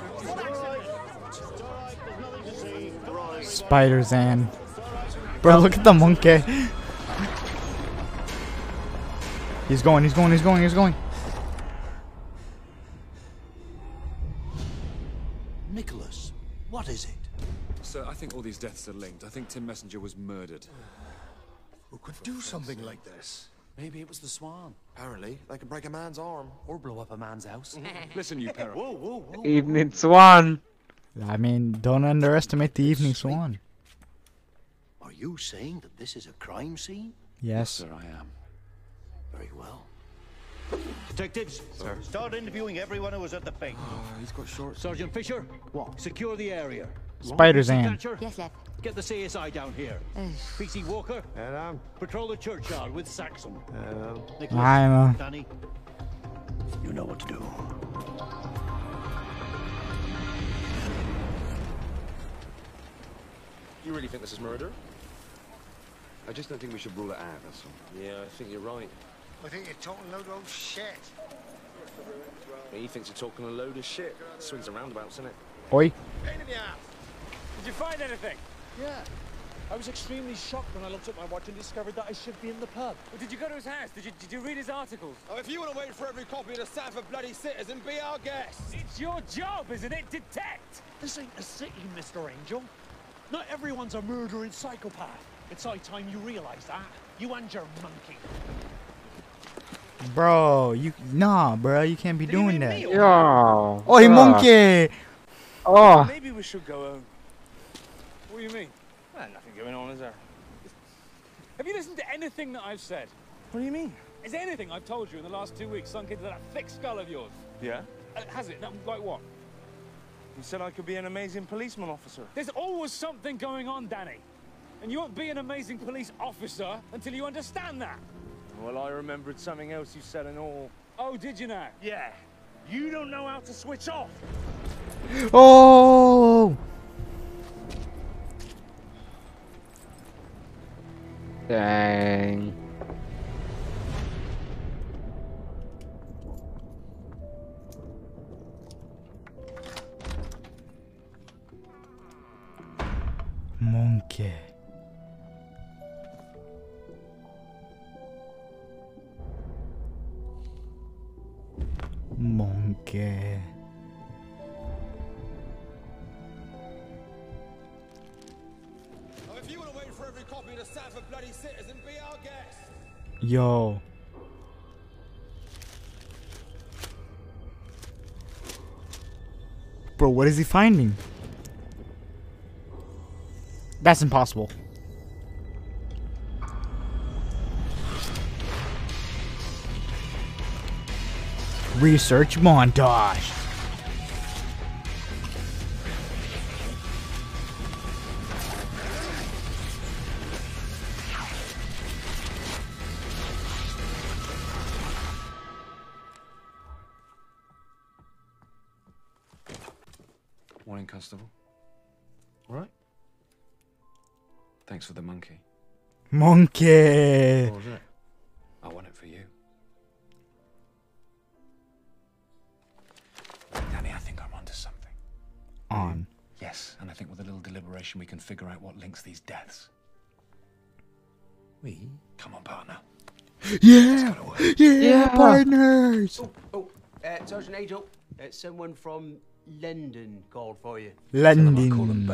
right. It's all right. There's nothing to see. Come on. Spider Zan. Bro, look at the monkey. He's going, he's going, he's going, he's going. Nicholas, what is it? Sir, I think all these deaths are linked. I think Tim Messenger was murdered. Who could do something like this? Maybe it was the swan. Apparently, they can break a man's arm. Or blow up a man's house. Listen, you parrot. Whoa, whoa, whoa. Evening Swan. I mean, don't underestimate the evening swan. Are you saying that this is a crime scene? Yes. Sir, I am. Very well. Detectives, sir. start interviewing everyone who was at the bank. Oh, he's got short. Sergeant Fisher, what? Secure the area. Spider's PC Ann. Yes, left. Get the CSI down here. PC Walker, patrol the churchyard with Saxon. Nicholas, I'm, Danny, you know what to do. You really think this is murder? I just don't think we should rule it out, that's all. Yeah, I think you're right. I think you're talking a load of shit. He thinks you're talking a load of shit. Swings and roundabouts, isn't it? Oi. Pain in the ass. Did you find anything? Yeah. I was extremely shocked when I looked at my watch and discovered that I should be in the pub. did you go to his house? Did you, did you read his articles? Oh, if you want to wait for every copy of the Sandford Bloody Citizen, be our guest. It's your job, isn't it? Detect! This ain't a city, Mr. Angel. Not everyone's a murdering psychopath. It's high time you realize that. You and your monkey. Bro, you nah, bro, you can't be doing that. Yo. Oi, bruh. monkey! Oh. Maybe we should go home. What do you mean? Well, nothing going on, is there? Have you listened to anything that I've said? What do you mean? Is anything I've told you in the last two weeks sunk into that thick skull of yours? Yeah? Uh, has it? No, like what? You said I could be an amazing policeman officer. There's always something going on, Danny. And you won't be an amazing police officer until you understand that. Well, I remembered something else you said and all. Oh, did you now? Yeah. You don't know how to switch off. Oh! Dang. Monkey. Guest. Yo. Bro, what is he finding? That's impossible. Research montage. Morning, Constable. All right. Thanks for the monkey. Monkey. Figure out what links these deaths. We? Come on, partner. Yeah. Yeah, Yeah. partners. Oh, oh uh, Sergeant Angel, uh, someone from London called for you. London.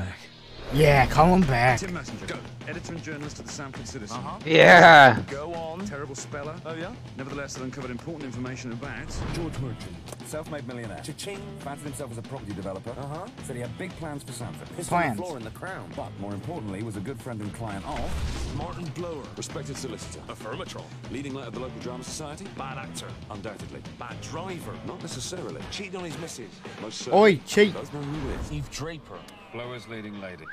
Yeah, call him back. Tim Messenger, go. Editor and journalist at the Sandford Citizen. Uh-huh. Yeah. Go on. Terrible speller. Oh, yeah? Nevertheless, it uncovered important information about George Merchant. Self-made millionaire. Cha-ching. Fancied himself as a property developer. Uh-huh. Said he had big plans for Sandford. Pissed on Plans. floor in the crown. But more importantly, was a good friend and client of... Martin Blower, respected solicitor. Affirmatron. Leading light of the local drama society. Bad actor. Undoubtedly. Bad driver. Not necessarily. Cheating on his missus. Most certainly. Oi, cheat. Does know who is. Eve Draper. Blower's leading lady.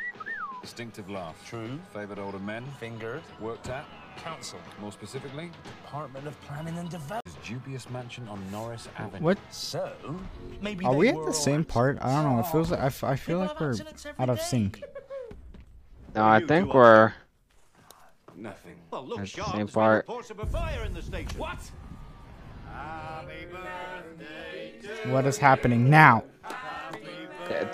Distinctive laugh. True. Favoured older men. Fingered. Worked at. Council. More specifically, Department of Planning and Development. His dubious mansion on Norris Avenue. What? So, maybe Are we at the same part? I don't know. It feels like I, f- I feel like we're out of sync. No, I think we're Nothing. Well, look, That's the same part. of a fire in the station. What? Happy birthday to What is happening now?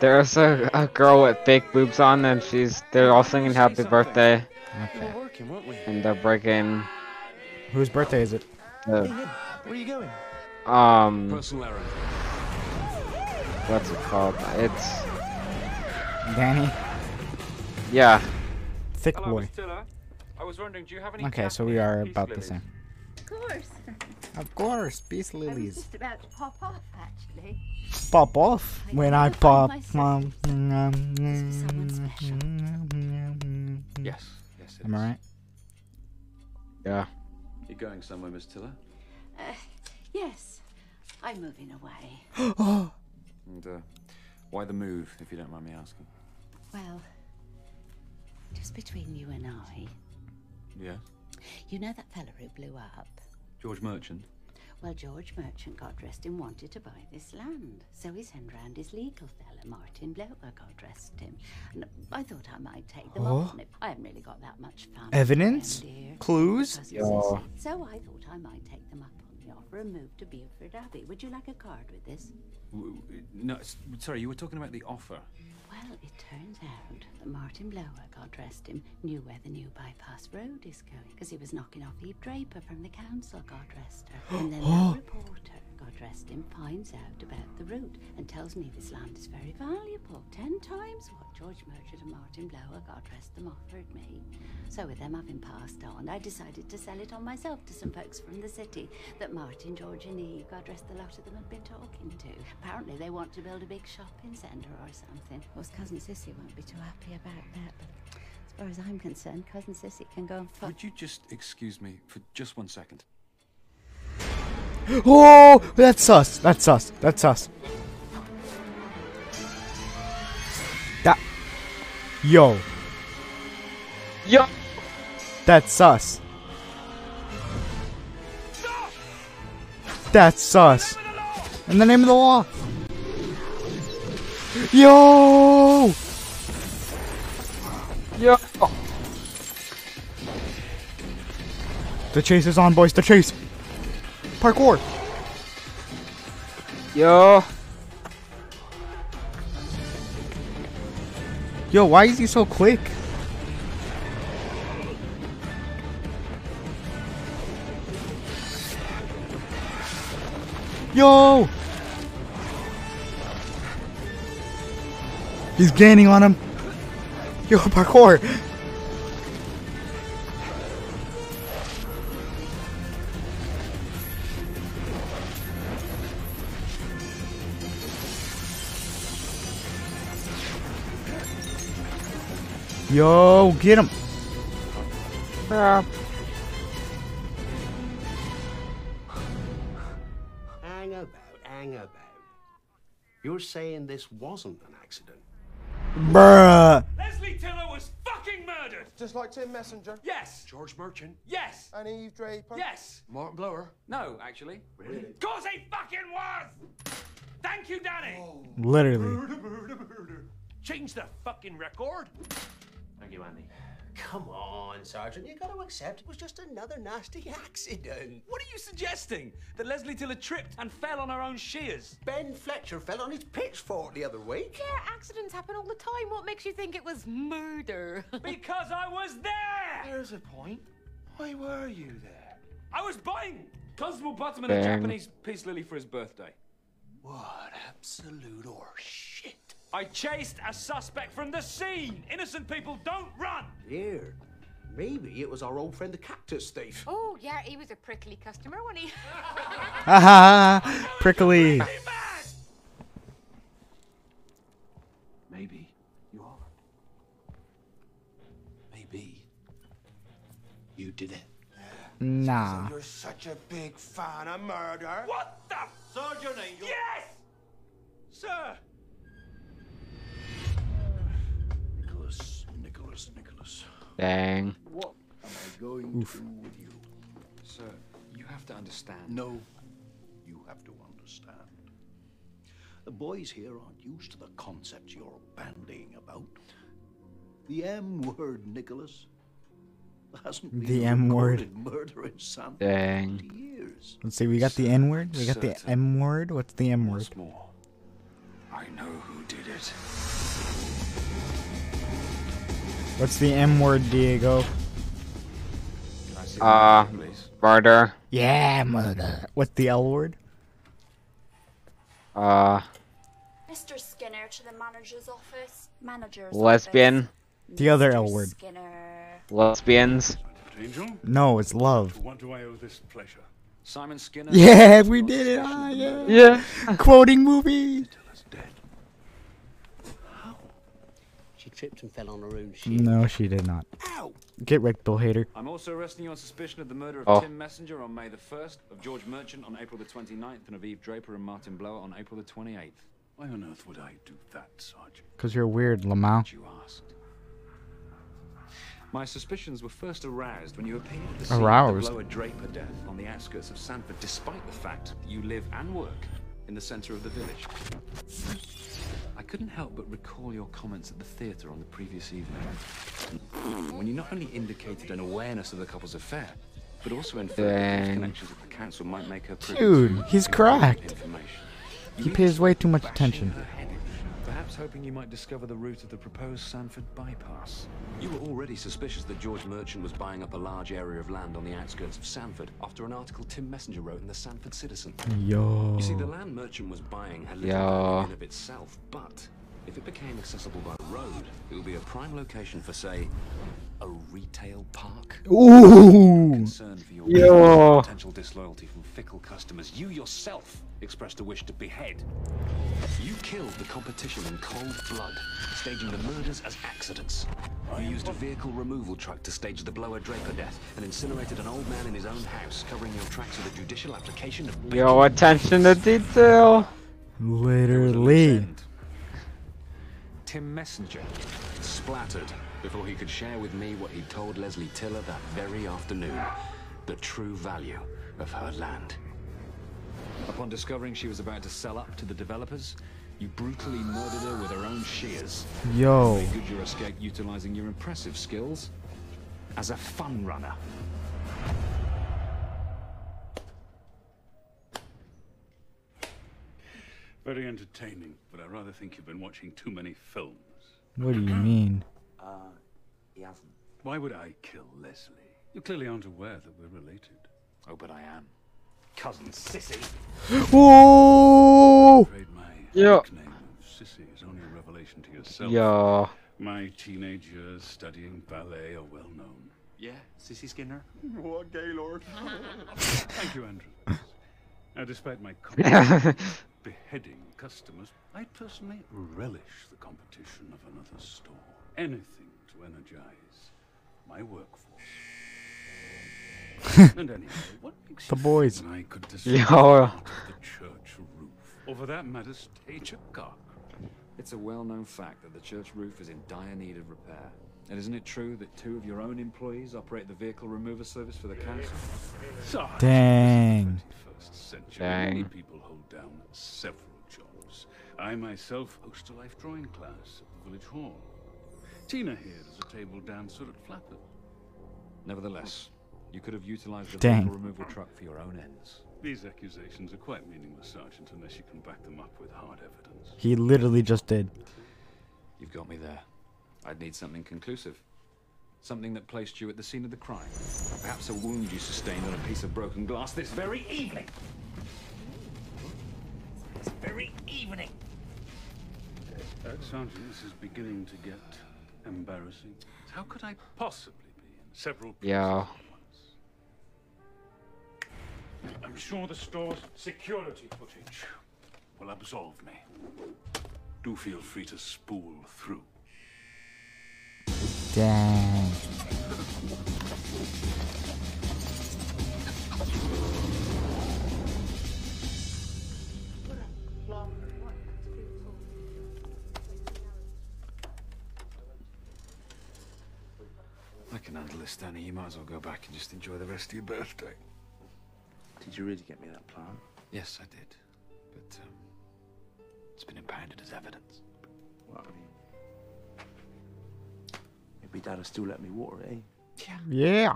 There's a, a girl with fake boobs on, and she's they're all singing happy birthday, We were working, weren't we? and they're breaking Whose birthday is it? the Where are you going? um what's it called? It's Danny? yeah. Thick Hello, boy. I was wondering, do you have any? Okay, so we are peace about the same. Of course. Of course, peace I was lilies. just about to pop off, actually. Pop off I when I pop. my Um, Yes, yes. It Am I right? Yeah. You're going somewhere, Miss Tiller? Uh, yes, I'm moving away. And uh, why the move, if you don't mind me asking? Well, just between you and I, Yeah. you know that fella who blew up? George Merchant. Well, George Merchant got dressed and wanted to buy this land. So he sent round his legal fella, Martin Blower, got dressed him. And I thought I might take them Oh. off on it. I haven't really got that much fun. Evidence? around Clues? Yeah. So I thought I might take them up on the offer and move to Beaufort Abbey. Would you like a card with this? W- w- No, sorry, you were talking about the offer. Well, it turns out that Martin Blower, God rest him, knew where the new bypass road is going because he was knocking off Eve Draper from the council, God rest her. And then Oh. the reporter, Him, finds out about the route and tells me this land is very valuable, ten times what George Merchant and Martin Blower, God rest them, offered me. So with them having passed on, I decided to sell it on myself to some folks from the city that Martin, George and Eve, God rest the lot of them, had been talking to. Apparently they want to build a big shopping centre or something. Of course, Cousin Sissy won't be too happy about that, but as far as I'm concerned, Cousin Sissy can go and fuck. Would you just excuse me for just one second? Oh, that's us. That's us. That's us. That. Yo. Yo. That's us. That's us. In the name of the law. Yo. Yo. The chase is on, boys. The chase. Parkour. Yo. Yo, why is he so quick? Yo! He's gaining on him. Yo, parkour. Yo, get him. Hang about, hang about. You're saying this wasn't an accident? Bruh. Leslie Tiller was fucking murdered! Just like Tim Messenger? Yes! George Merchant? Yes! And Eve Draper? Yes! Martin Blower? No, actually. Really? Cause he fucking was! Thank you, Danny! Literally. Change the fucking record! Thank you, Andy. Come on, Sergeant. You've got to accept it was just another nasty accident. What are you suggesting? That Leslie Tiller tripped and fell on her own shears? Ben Fletcher fell on his pitchfork the other week. Yeah, accidents happen all the time. What makes you think it was murder? Because I was there! There's a point. Why were you there? I was buying Constable Butterman a Japanese peace lily for his birthday. What absolute horseshit. I chased a suspect from the scene! Innocent people don't run! Here, maybe it was our old friend the cactus thief. Oh, yeah, he was a prickly customer, wasn't he? Haha. Prickly. Maybe you are. Maybe you did it. Nah. You're such a big fan of murder. What the? Sergeant Angel. Yes! Sir! Dang. What am I going Oof. to do with you? Sir, you have to understand. No, you have to understand. The boys here aren't used to the concepts you're bandying about. The M word, Nicholas. There hasn't been The M word. murder in San Dang. years. Let's see, we got the N word. We got the M word. What's the M word? Once more, I know who did it. What's the M word, Diego? Can I see the Uh, murder. Yeah, murder. What's the L word? Uh, Mr. Skinner to the manager's office. Manager's lesbian. The other L word. Skinner. Lesbians. Angel? No, it's love. What do I owe this pleasure? Simon Skinner. Yeah, we did it. Ah, yeah. Yeah. Quoting movies. She tripped and fell on her own shoe. No, she did not. Get wrecked, Bill Hader. I'm also arresting you on suspicion of the murder of Oh. Tim Messenger on May the 1st, of George Merchant on April the 29th, and of Eve Draper and Martin Blower on April the 28th. Why on earth would I do that, Sergeant? Because you're a weird, Lamau. You asked. My suspicions were first aroused when you appeared at the scene Aroused? of the Blower Draper death on the outskirts of Sandford, despite the fact that you live and work in the centre of the village. I couldn't help but recall your comments at the theatre on the previous evening, when you not only indicated an awareness of the couple's affair, but also inferred that connections with the council might make her Dude, he's cracked. He pays way too much attention. Perhaps hoping you might discover the route of the proposed Sandford bypass. You were already suspicious that George Merchant was buying up a large area of land on the outskirts of Sandford after an article Tim Messenger wrote in the Sandford Citizen. Yo. You see, the land Merchant was buying had little in of itself, but if it became accessible by road, it would be a prime location for, say, a retail park. Ooh. Concerned for your Yo. potential disloyalty from fickle customers, you yourself expressed a wish to behead. You killed the competition in cold blood, staging the murders as accidents. You used a vehicle removal truck to stage the blower Draper death and incinerated an old man in his own house, covering your tracks with a judicial application of Yo, attention to detail. Literally. Tim Messenger. splattered before he could share with me what he'd told Leslie Tiller that very afternoon. The true value of her land. Upon discovering she was about to sell up to the developers, you brutally murdered her with her own shears. Yo. Made good your escape utilizing your impressive skills as a fun runner. Very entertaining, but I rather think you've been watching too many films. What do you mean? Uh, he hasn't. Why would I kill Leslie? You clearly aren't aware that we're related. Oh, but I am. Cousin Sissy. Whoa! Yeah. Sissy is only a revelation to yourself. Yeah. My teenage years studying ballet are well known. Yeah, Sissy Skinner. What, Gaylord? Thank you, Andrew. Now, despite my comment beheading customers, I personally relish the competition of another store. Anything to energize my workforce. and anyway, what makes The boys. think I could Yo. destroy the church roof? Or for that matter, stage a car It's a well-known fact that the church roof is in dire need of repair. And isn't it true that two of your own employees operate the vehicle remover service for the council? Sarge, Dang. century. Many Dang. people hold down several jobs. I myself host a life drawing class at the village hall. Tina here is a table dancer at Flappers. Nevertheless, you could have utilized the Dang. removal truck for your own ends. These accusations are quite meaningless, Sergeant, unless you can back them up with hard evidence. He literally just did. You've got me there. I'd need something conclusive. Something that placed you at the scene of the crime. Perhaps a wound you sustained on a piece of broken glass this very evening. This very evening. Uh, Sergeant, this is beginning to get embarrassing. How could I possibly be in several places Yeah. At once? I'm sure the store's security footage will absolve me. Do feel free to spool through. Dang. I can handle this, Danny. You might as well go back and just enjoy the rest of your birthday. Did you really get me that plan? Yes, I did. But, um, it's been impounded as evidence. What I mean? Maybe Dad'll still let me water it, eh? Yeah. yeah.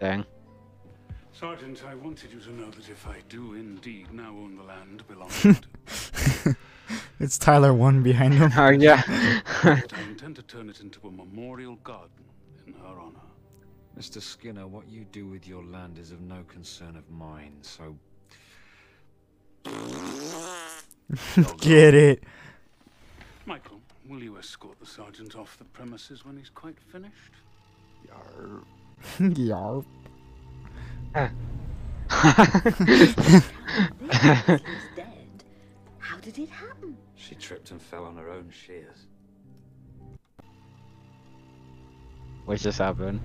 Dang. Sergeant, I wanted you to know that if I do indeed now own the land belonging to It's Tyler one behind him. Oh, yeah. I intend to turn it into a memorial garden in her honor. Mr. Skinner, what you do with your land is of no concern of mine, so Get it. Michael, will you escort the sergeant off the premises when he's quite finished? Yarp. Leslie's dead. How did it happen? She tripped and fell on her own shears. What just happened?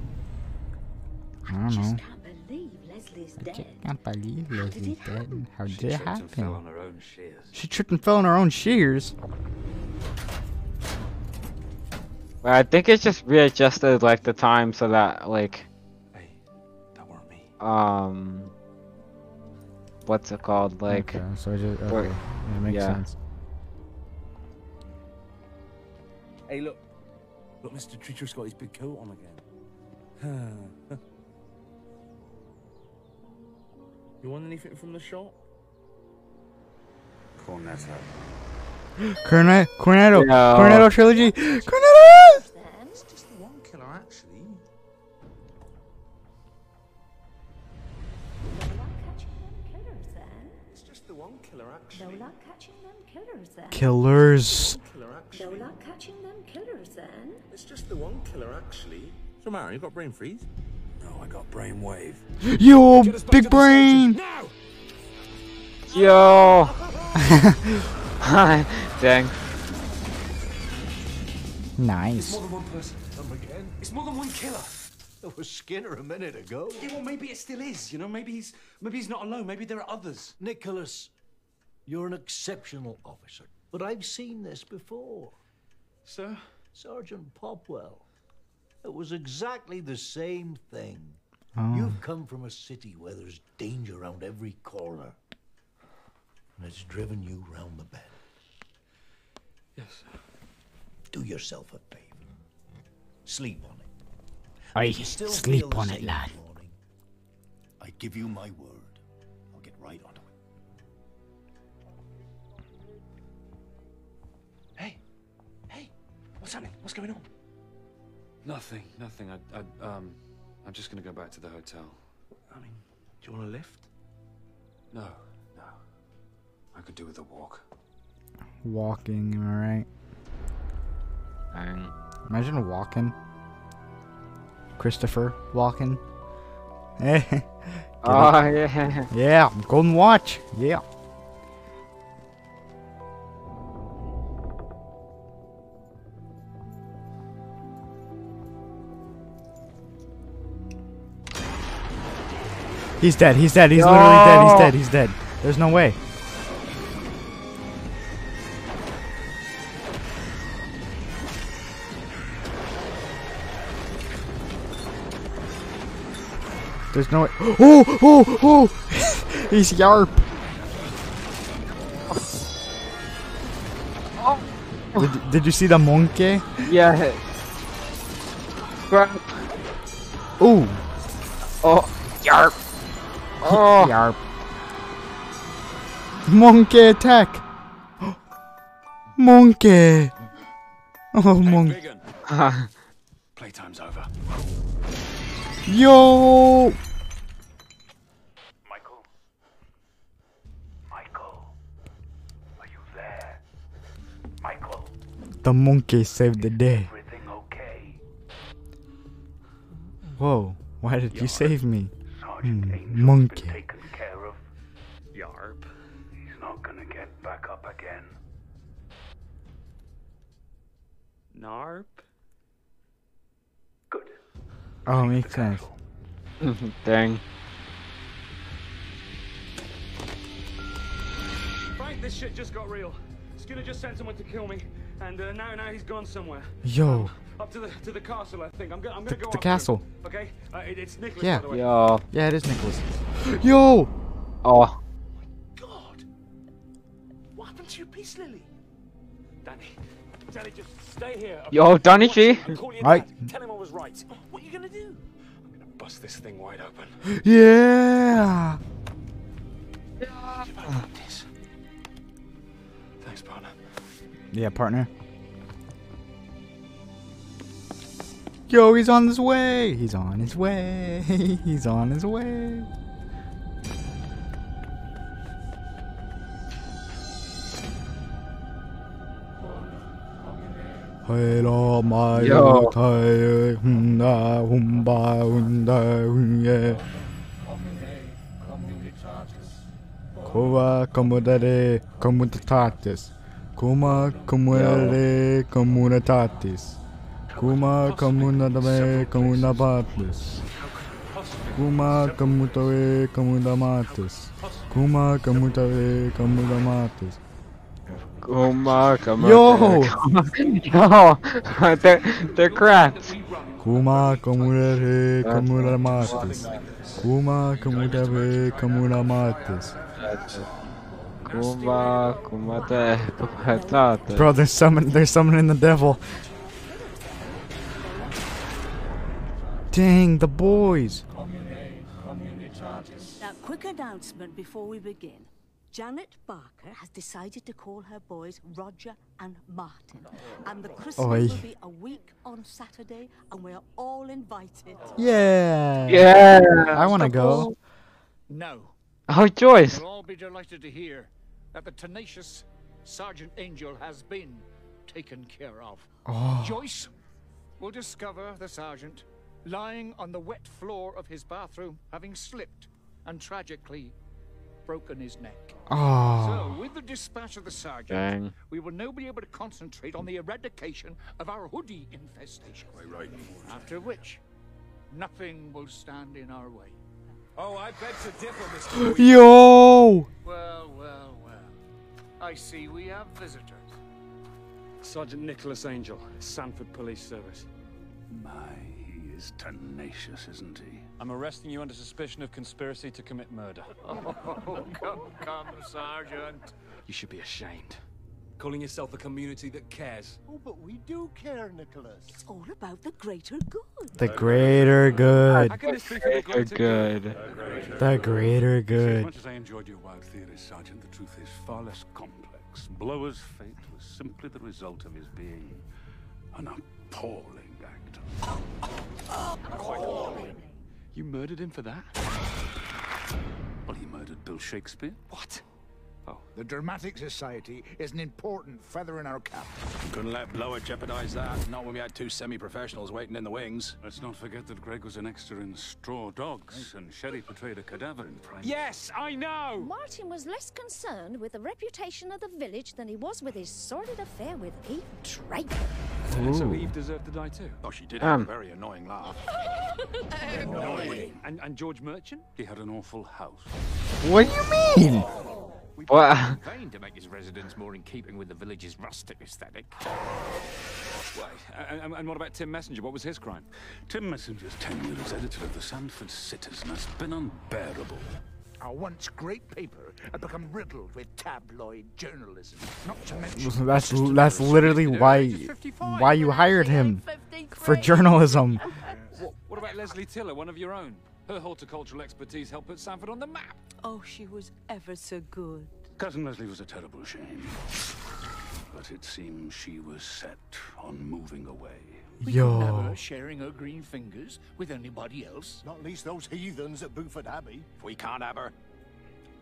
I don't know. Can't believe Leslie's I can't believe How did Leslie's it dead. happen? How She did it tripped and fell on happen? her own shears. She tripped and fell on her own shears. Well, I think it's just readjusted like the time so that like. Um. What's it called? Like. Okay, so it just or- okay. Yeah, it makes yeah. sense. Hey, look. Look, Mr. Treacher's got his big coat on again. you want anything from the shop? Cornetto. Cornet, Cornetto, No. Cornetto trilogy. Cornetto. It's just the one killer, actually. It's just the one killer, actually. No luck catching them killers then. Killers. No luck catching them killers then. It's just the one killer, actually. So, Mario, you got brain freeze? No, I got brainwave. Yo, big brain. Yo. Hi, dang. Nice. More than one person. Come again. It's more than one killer. That was Skinner a minute ago. Yeah, well, maybe it still is. You know, maybe he's maybe he's not alone. Maybe there are others. Nicholas, you're an exceptional officer, but I've seen this before. Sir? Sergeant Popwell. It was exactly the same thing. Oh. You've come from a city where there's danger around every corner. And it's driven you round the bend. Yes. sir. Do yourself a favor. Sleep on it. I still sleep on it, lad. morning, I give you my word. I'll get right onto it. Hey, hey, what's happening? What's going on? Nothing, nothing. I, I, um, I'm just gonna go back to the hotel. I mean, do you want a lift? No, no. I could do with a walk. Walking, am I right? Dang. Imagine walking. Christopher walking. Get Oh, yeah. Yeah, golden watch. Yeah. He's dead. He's dead. He's literally dead. He's No. dead. He's dead. There's no way. There's no way. Oh, oh, oh! He's Yarp. Oh. Did, did you see the monkey? Yeah. Crap. Ooh. Oh. Yarp. Oh. Yarp. Monkey attack. monkey. Oh, monkey. Playtime's over. Yo. Michael? Michael? Are you there? Michael? The monkey saved the day. Everything okay? Whoa. Why did you save me? Sergeant Angel's monkey. been taken care of. Yarp. He's not gonna get back up again. Narp. Good. Oh, makes sense. Dang. Frank, this shit just got real. Skinner just sent someone to kill me, and uh, now now he's gone somewhere. Yo. Up to the to the castle, I think. I'm gonna I'm gonna go the after him, castle. Okay, uh, it, it's Nicholas. Yeah. By the way. Yo. Yeah, it is Nicholas. Yo. Oh. God! What happened to your peace lily? Danny, Danny, just stay here. okay? Yo, Donny Watch G. call your Right. dad. Tell him I was right. What are you gonna do? I'm gonna Bust this thing wide open. Yeah. Yeah. Thanks, partner. Yeah, partner. Yo, he's on his way. He's on his way. He's on his way. Hello, my Yo. Thai, hunda, humba, hunda, hunye. Kova comodare commutatis. Kuma comodare communitatis. Kuma communare communabatis. Kuma commutare communamatis. Kuma commutare communamatis. Kuma, kuma, Yo! Yo! they're, they're crats. Kuma communare communamatis. Kuma commutare communamatis. Kuma, kumate, kumatate. Bro, they're summon they're summoning the devil. Dang, the boys. Now, quick announcement before we begin. Janet Barker has decided to call her boys Roger and Martin. And the Christmas Oi. will be a week on Saturday, and we're all invited. Yeah. Yeah. I want to go. No. Oh, Joyce. You'll all be delighted to hear that the tenacious Sergeant Angel has been taken care of. Oh. Joyce will discover the sergeant lying on the wet floor of his bathroom, having slipped and tragically broken his neck. Oh. So, ah. with the dispatch of the sergeant, Dang. we will now be able to concentrate on the eradication of our hoodie infestation. Quite right. After which, nothing will stand in our way. Oh, I beg to differ, Mr. Yo! Well, well, well. I see we have visitors. Sergeant Nicholas Angel, Sandford Police Service. My, he is tenacious, isn't he? I'm arresting you under suspicion of conspiracy to commit murder. Oh, come, come, Sergeant. You should be ashamed. Calling yourself a community that cares. Oh, but we do care, Nicholas. It's all about the greater good. The greater good. How can this be for the Greater greater good. The greater good. As much as I enjoyed your wild theories, Sergeant, the truth is far less complex. Blower's fate was simply the result of his being an appalling actor. Quite alarming. You murdered him for that? Well, he murdered Bill Shakespeare. What? Oh. The Dramatic Society is an important feather in our cap. Couldn't let Blower jeopardize that, not when we had two semi-professionals waiting in the wings. Let's not forget that Greg was an extra in Straw Dogs, and Sherry portrayed a cadaver in Prime. Yes, I know! Martin was less concerned with the reputation of the village than he was with his sordid affair with Eve Draper. So Eve deserved to die too? Oh, she did Um. have a very annoying laugh. And, and George Merchant? He had an awful house. What do you mean? What? In vain to make his residence more in keeping with the village's rustic aesthetic. Wait, and, and- and what about Tim Messenger? What was his crime? Tim Messenger's tenure as editor of the Sandford Citizen has been unbearable. Our once great paper had become riddled with tabloid journalism. Not to mention That's that's literally why why you hired him for journalism. What, what about Leslie Tiller, one of your own? Her horticultural expertise helped put Sandford on the map. Oh, she was ever so good. Cousin Leslie was a terrible shame. But it seems she was set on moving away. We Yo. couldn't have her sharing her green fingers with anybody else. Not least those heathens at Buford Abbey. If we can't have her,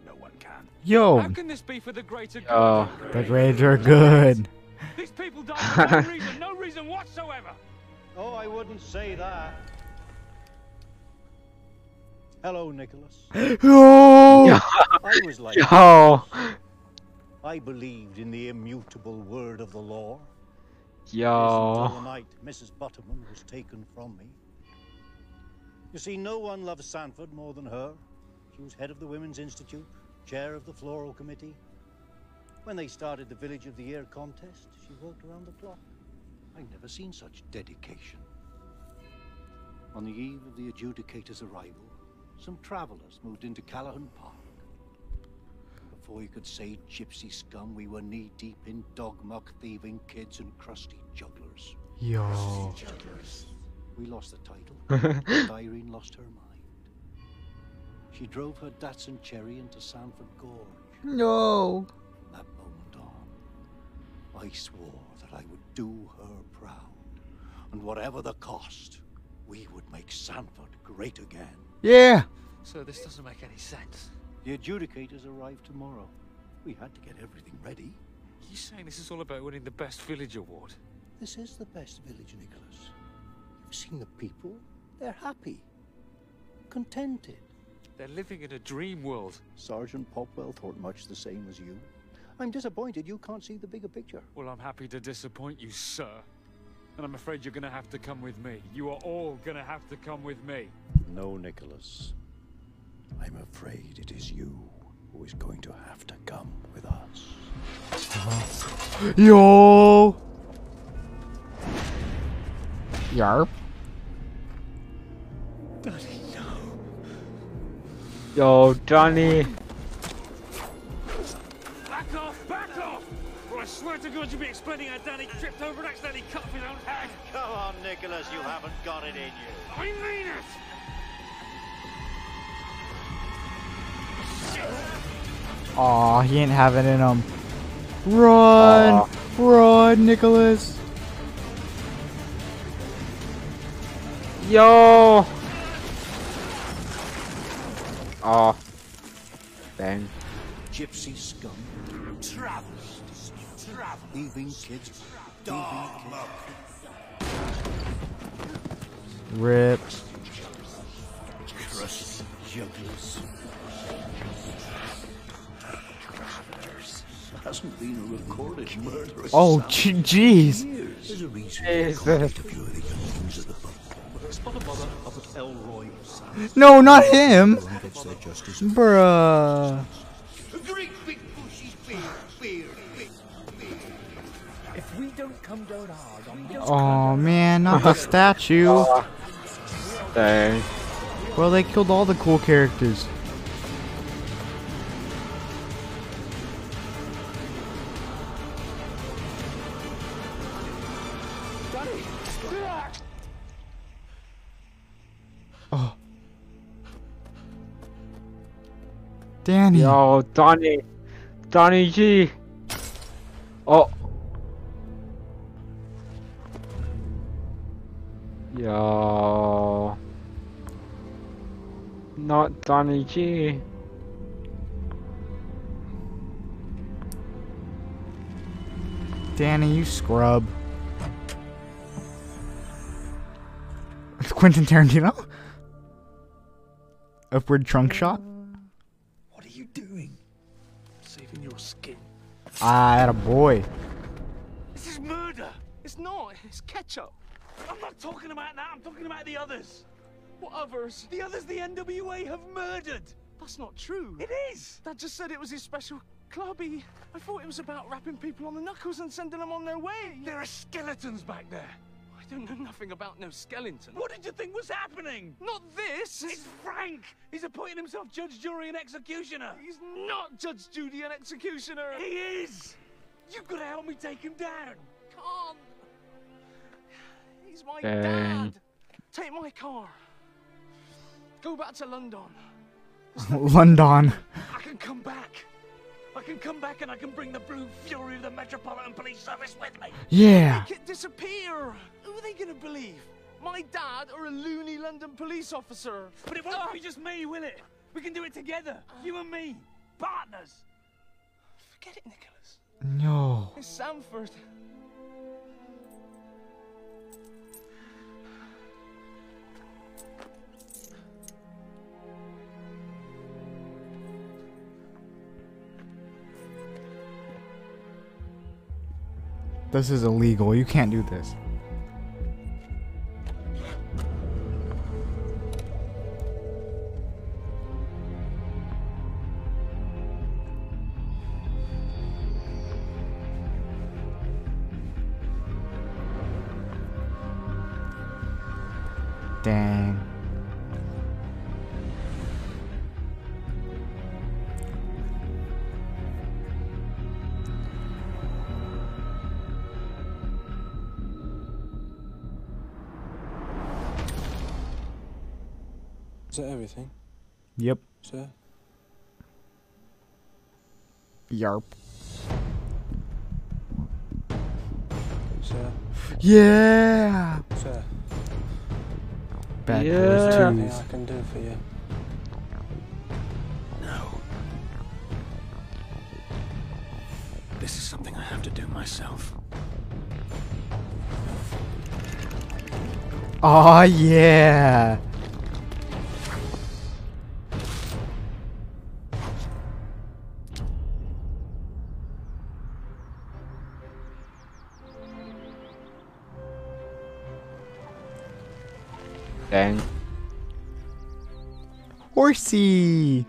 no one can. Yo, How can this be for the greater good? Yo. the greater good. These people died for no reason, no reason whatsoever. Oh, I wouldn't say that. Hello, Nicholas. Yo! I was like Yo. I believed in the immutable word of the law. Yo. Until the night Mrs. Butterman was taken from me. You see, no one loves Sandford more than her. She was head of the Women's Institute, chair of the Floral Committee. When they started the Village of the Year contest, she worked around the clock. I've never seen such dedication. On the eve of the adjudicator's arrival, some travellers moved into Callahan Park. Before you could say gypsy scum, we were knee deep in dog muck thieving kids and crusty jugglers. Yo. We lost the title. Irene lost her mind. She drove her Datsun Cherry into Sandford Gorge. No. From that moment on, I swore that I would do her proud. And whatever the cost, we would make Sandford great again. Yeah. So this doesn't make any sense. The adjudicators arrive tomorrow. We had to get everything ready. You saying this is all about winning the best village award? This is the best village, Nicholas. You've seen the people. They're happy. Contented. They're living in a dream world. Sergeant Popwell thought much the same as you. I'm disappointed you can't see the bigger picture. Well, I'm happy to disappoint you, sir. And I'm afraid you're gonna have to come with me. You are all gonna have to come with me. No, Nicholas. I'm afraid it is you who is going to have to come with us. Yo. Yarp. Daddy, no. Yo, Johnny. Swear to God you'll be explaining how Danny tripped over and accidentally cut off his own head. Come on, Nicholas, you haven't got it in you. I mean it! Aw, he ain't having it in him. Run! Aw. Run, Nicholas! Yo. Oh. Dang. Gypsy scum. Travels. Travels. Thieving kids. Dog Rip. Crushed jugglers. Hasn't been a recorded murder. Oh, jeez. There's a reason Jesus. they called it a few of the young the pub. Spot a mother up Elroy. No, not him. One gets their justice. Bruh. Oh man, not the statue. Dang. Well, they killed all the cool characters. Oh. Danny. Yo, Donnie. Donnie G. Oh. Yo. Not Donnie G. Danny, you scrub. Quentin Tarantino? Upward trunk shot? What are you doing? Saving your skin. Ah, at a boy. Talking about that. I'm talking about the others. What others? The others the NWA have murdered. That's not true. It is. Dad just said it was his special club. He, I thought it was about wrapping people on the knuckles and sending them on their way. There are skeletons back there. I don't know nothing about no skeleton. What did you think was happening? Not this. It's Frank. He's appointing himself judge, jury, and executioner. He's not judge, jury, and executioner. He is. You've got to help me take him down. Can't. He's my Dang. dad. Take my car. Go back to London. London. I can come back. I can come back and I can bring the blue fury of the Metropolitan Police Service with me. Yeah. Make it disappear. Who are they gonna believe? My dad or a loony London police officer? But it won't be just me, will it? We can do it together. You and me. Partners. Forget it, Nicholas. No. It's Sandford. This is illegal. You can't do this. Yarp. Sir? Yeah. Sir? Bad Yeah. Boys Anything 2. I can do for you? No. This is something I have to do myself. Oh yeah. Horsey.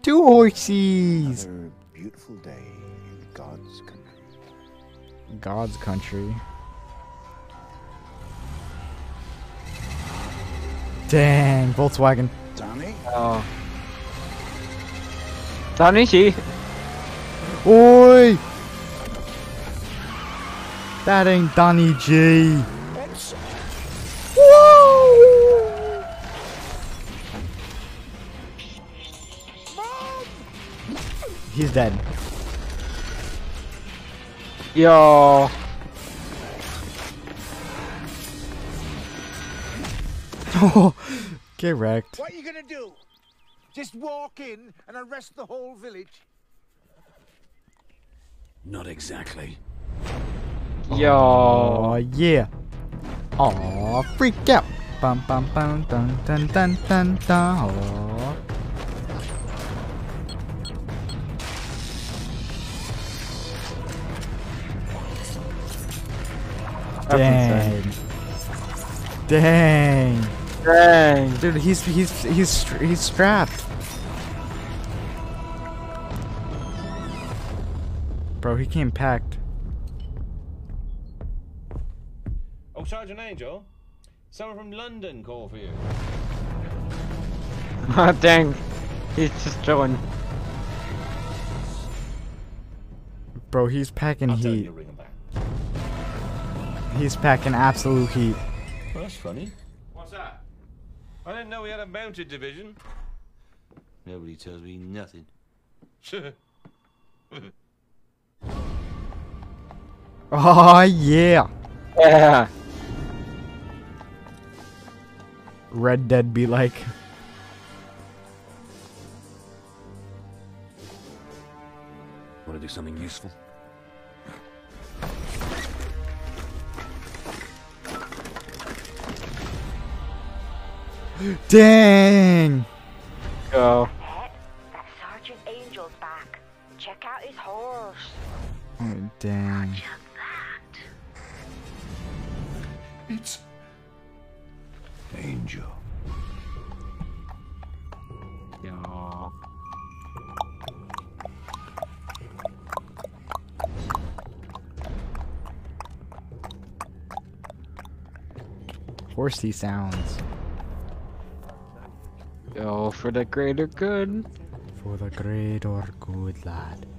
Two horsies. Another beautiful day in God's country. God's country. Dang, Volkswagen. Donnie? Oh. Donnie G. Oi! That ain't Donnie G. He's dead. Yo. Oh, get wrecked. What are you gonna do? Just walk in and arrest the whole village? Not exactly. Yo. Oh yeah. Aw, freak out. Bum bum bum dun dun dun dun dun. Aw. Dang. Dang. Dang. Dude, he's he's he's he's strapped. Bro, he came packed. Oh, Sergeant Angel, someone from London called for you. Ah, Dang. He's just chilling. Bro, he's packing I'll heat. He's packing absolute heat. Well, that's funny. What's that? I didn't know we had a mounted division. Nobody tells me nothing. Oh yeah. Yeah. Red Dead be like. Want to do something useful? Dang. Go. That Sergeant Angel's back. Check out his horse. Oh, dang. It's Angel. Yo. Horsey sounds. Yo, for the greater good. For the greater good, lad.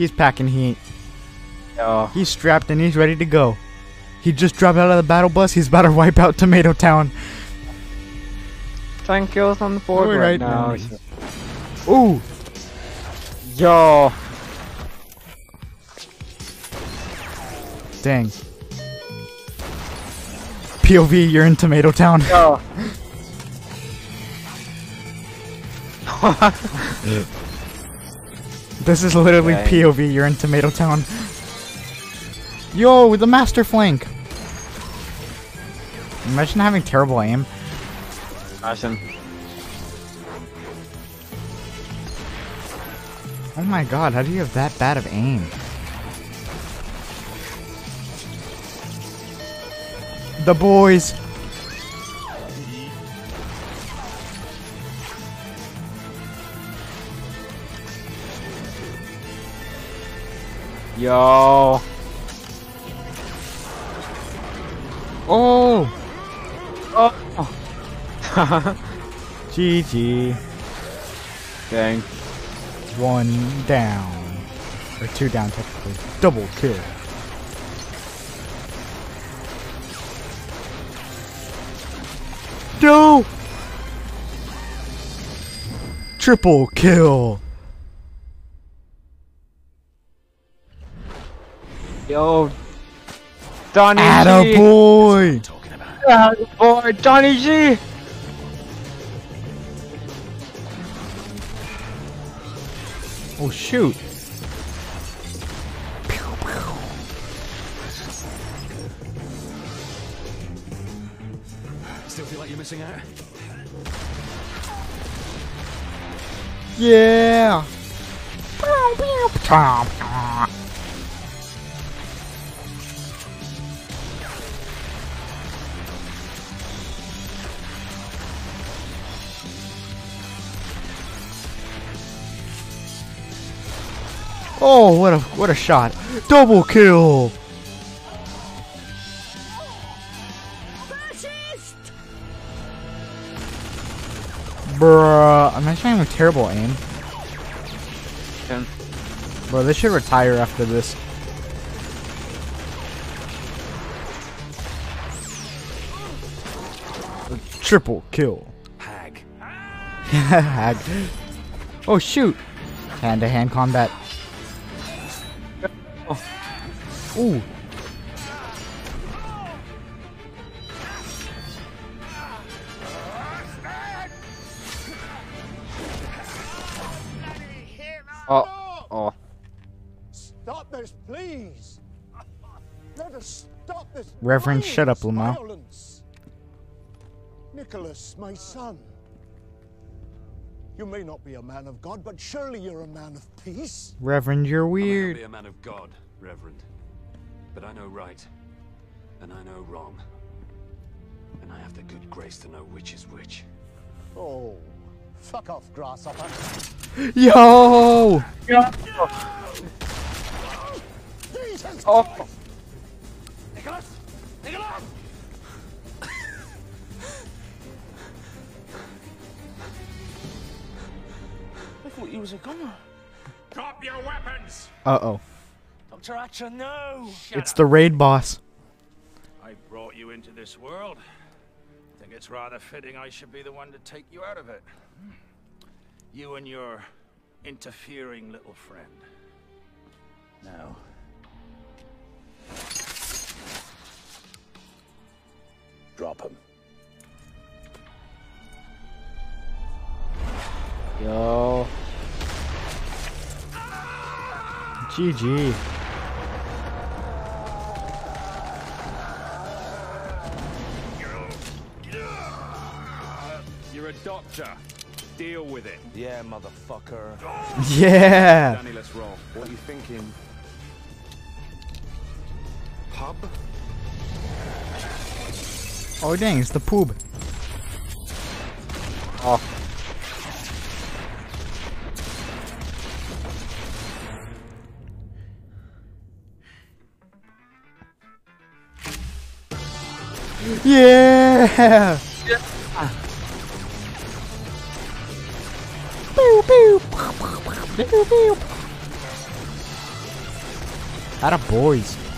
He's packing heat. Yo. He's strapped and he's ready to go. He just dropped out of the battle bus. He's about to wipe out Tomato Town. Ten kills on the board right, right, now. Ooh. Yo. Dang. POV, you're in Tomato Town. Yo. This is literally Dang. POV, you're in Tomato Town. Yo, with the master flank. Imagine having terrible aim. Awesome. Oh my god, how do you have that bad of aim? The boys. Yo. Oh. Oh. GG. Dang. One down. Or two down, technically. Double kill. No! Triple kill. Yo, Donnie Atta G. boy. Atta boy, Donnie G. Oh shoot. Still feel like you're missing out? Yeah. Oh, what a what a shot! Double kill. Bruh, I'm actually having a terrible aim. Yeah. Bro, they should retire after this. Triple kill. Hag. Hag. Oh shoot! Hand to hand combat. Ooh. Oh, oh, oh. Stop this, please. Let us stop this. Reverend, shut up, Lamau. violence. Nicholas, my son. You may not be a man of God, but surely you're a man of peace. Reverend, you're I may not weird. be a man of God, Reverend, but I know right, and I know wrong, and I have the good grace to know which is which. Oh, fuck off, grasshopper. Yo! Jesus! Oh. Nicholas! Nicholas! I thought you was a goner. Drop your weapons! Uh oh. Dr. Hatcher, no! It's the raid boss. I brought you into this world. I think it's rather fitting I should be the one to take you out of it. You and your interfering little friend. Now. Drop him. Yo. GG. Doctor. Deal with it. Yeah, motherfucker. Yeah. Danny, let's roll. What are you thinking? Pub? Oh dang, it's the poob. Oh. Yeah. Atta boys.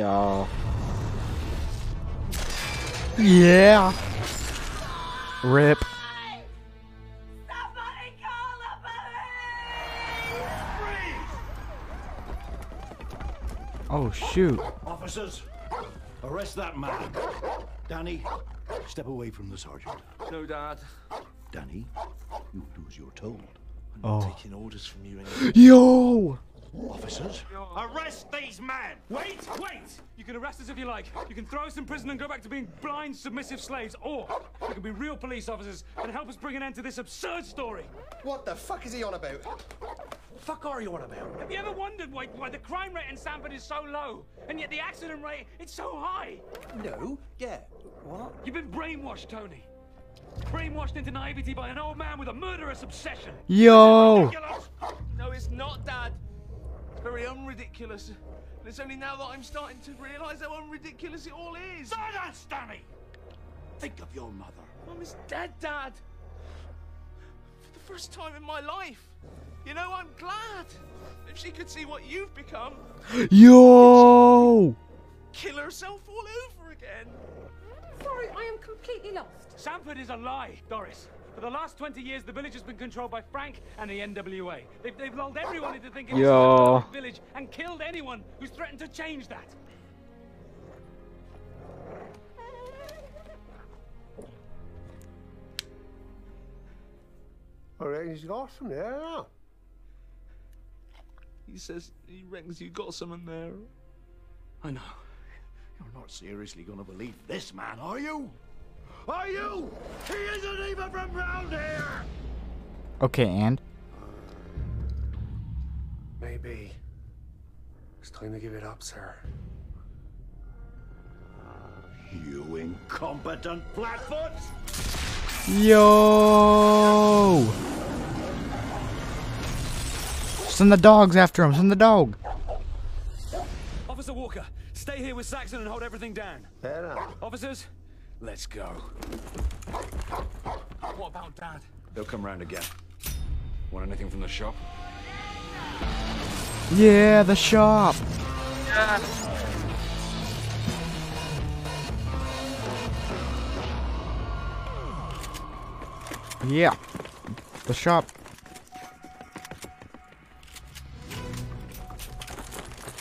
Yo. Yeah. Rip. Oh shoot. Officers, arrest that man. Danny, step away from the sergeant. No, Dad. Danny, you do as you're told. Oh. Taking orders from you anymore. Yo. Officers, arrest these men! Wait, wait! You can arrest us if you like. You can throw us in prison and go back to being blind, submissive slaves, or you can be real police officers and help us bring an end to this absurd story. What the fuck is he on about? Fuck are you on about? Have you ever wondered why, why the crime rate in Sandford is so low, and yet the accident rate it's so high? No. Yeah. What? You've been brainwashed, Tony. Brainwashed into naivety by an old man with a murderous obsession. Yo! Ridiculous. No, it's not, Dad. It's very unridiculous. And it's only now that I'm starting to realise how unridiculous it all is. Silence, Danny! Think of your mother. Mum is dead, Dad. For the first time in my life. You know, I'm glad. If she could see what you've become, Yo! kill herself all over again. Sorry, I am completely lost. Sandford is a lie, Doris. For the last 20 years, the village has been controlled by Frank and the NWA. They've, they've lulled everyone into thinking it's Yo. a village and killed anyone who's threatened to change that. I reckon he's got some there now. He says he reckons you got something there. I know. You're not seriously gonna believe this man, are you? Are you? He isn't even from round here! Okay, and? Maybe. It's time to give it up, sir. You incompetent flatfoot! Yo! Send the dogs after him. Send the dog. Officer Walker, stay here with Saxon and hold everything down. Fair. Officers, let's go. What about Dad? They'll come round again. Want anything from the shop? Yeah, the shop. Yeah. The shop.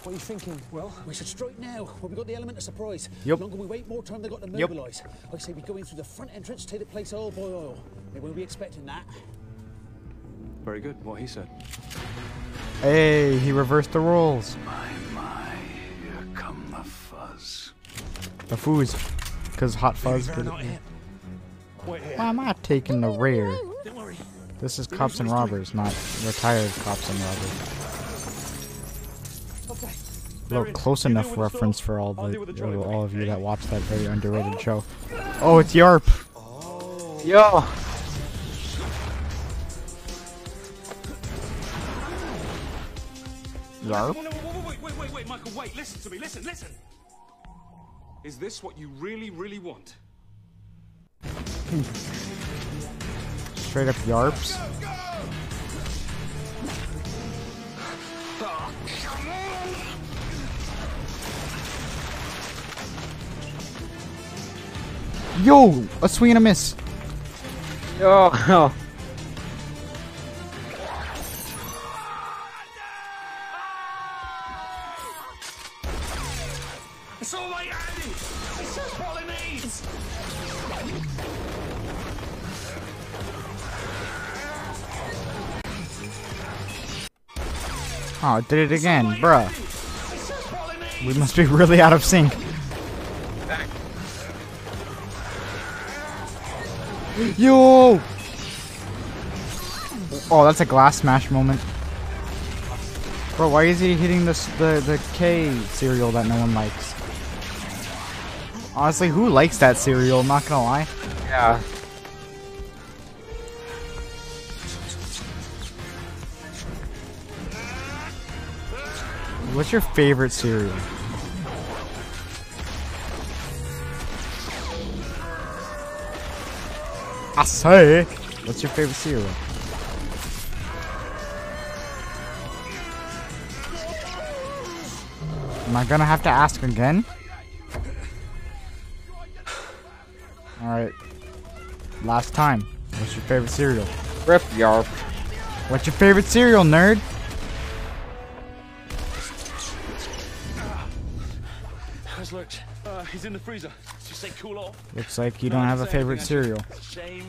What are you thinking? Well, we should strike now. Well, we've got the element of surprise. Yep. The longer we wait, more time they've got to Yep. mobilise. I say we go in through the front entrance, take the place oil by oil. They won't be expecting that. Very good. What he said. Hey, he reversed the roles. My, my, here come the fuzz. The foods. Because hot fuzz. They're not him. Wait here. Why am I taking the rear? Don't worry. This is cops and robbers, not retired cops and robbers. Okay. A little close enough reference for all the all of you that watch that very underrated show. Oh, it's Yarp. Yo. Yarp. Oh, no, wait, wait, wait, wait, wait, Michael, wait, listen to me, listen, listen. Is this what you really, really want? Straight up Yarps. Yo, a swing and a miss. Yo. It's all right, Andy! It's just what it needs! Oh, it did it again, bruh. We must be really out of sync. Yo! Oh, that's a glass smash moment. Bro, why is he hitting this the the K cereal that no one likes? Honestly, who likes that cereal? I'm not gonna lie. Yeah. What's your favorite cereal? I say, what's your favorite cereal? Am I gonna have to ask again? Alright. Last time. What's your favorite cereal? Rip Yarp. What's your favorite cereal, nerd? How's Lurch? Uh, he's in the freezer. Just say cool off. Looks like you don't have a favorite cereal. Shame.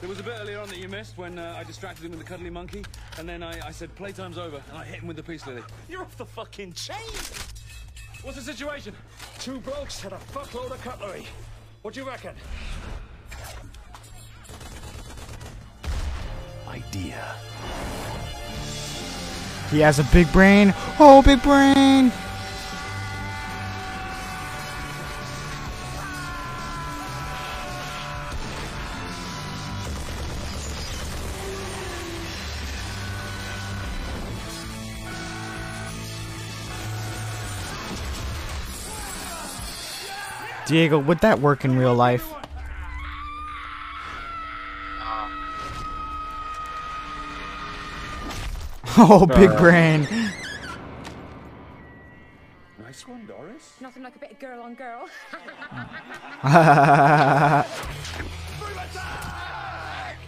There was a bit earlier on that you missed when uh, I distracted him with the cuddly monkey, and then I, I said playtime's over, and I hit him with the peace lily. You're off the fucking chain. What's the situation? Two blokes had a fuckload of cutlery. What do you reckon? Idea. He has a big brain. Oh, big brain. Diego, would that work in real life? Oh, big Uh. brain. Nice one, Doris. Nothing like a bit of girl on girl.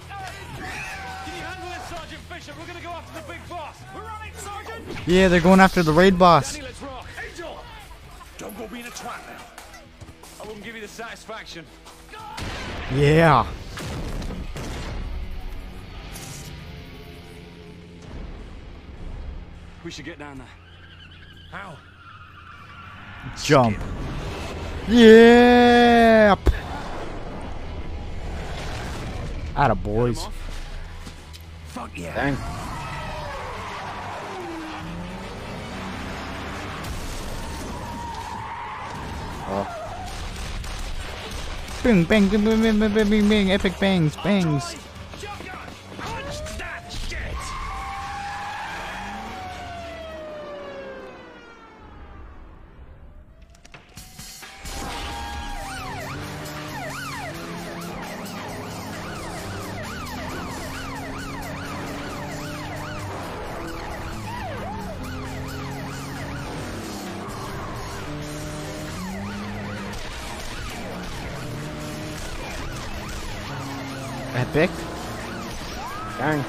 Can you handle this, Sergeant Fisher? We're gonna go after the big boss. We're on it, Sergeant! yeah, they're going after the raid boss. Satisfaction. Yeah. We should get down there. How? Jump. Yeah. Atta boys. Fuck yeah. Dang. Oh. Bing, bang, bing, bing, bing, bing, bing, bing, bing, epic bangs, bangs. Epic. Dang.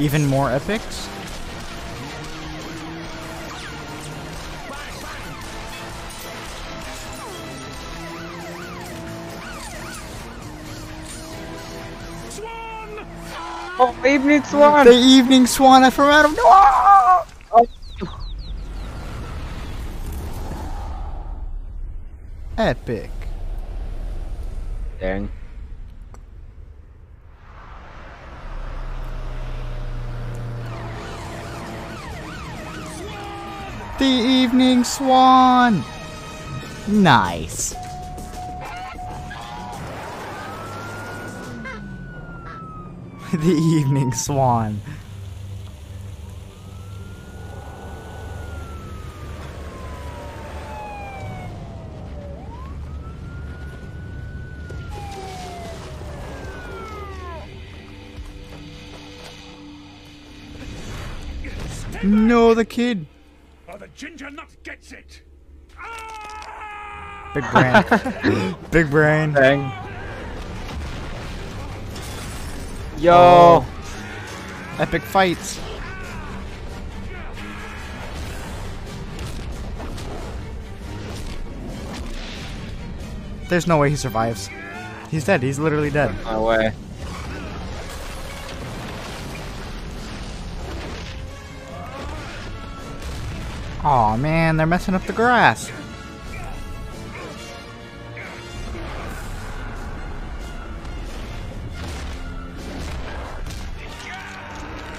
Even more epics. Oh, evening swan. The evening swan I forgot of no. Epic. Dang. The evening swan. Nice. the evening swan. No, the kid. Oh, the ginger nut gets it. Ah! Big brain. Big brain. Dang. Yo. Oh. Epic fights. There's no way he survives. He's dead. He's literally dead. No way. Aw, man, they're messing up the grass.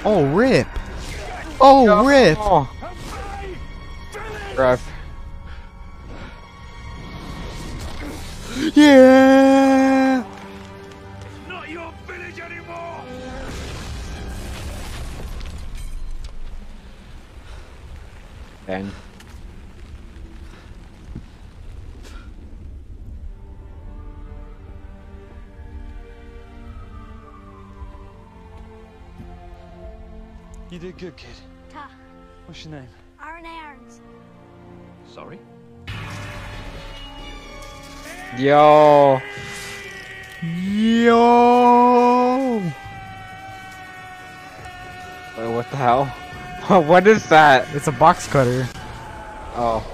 Oh, rip. Oh, rip. Rough. Yeah. What's your name? Aaron Aarons. Sorry? Yo. Yo. Wait, what the hell? what is that? It's a box cutter. Oh.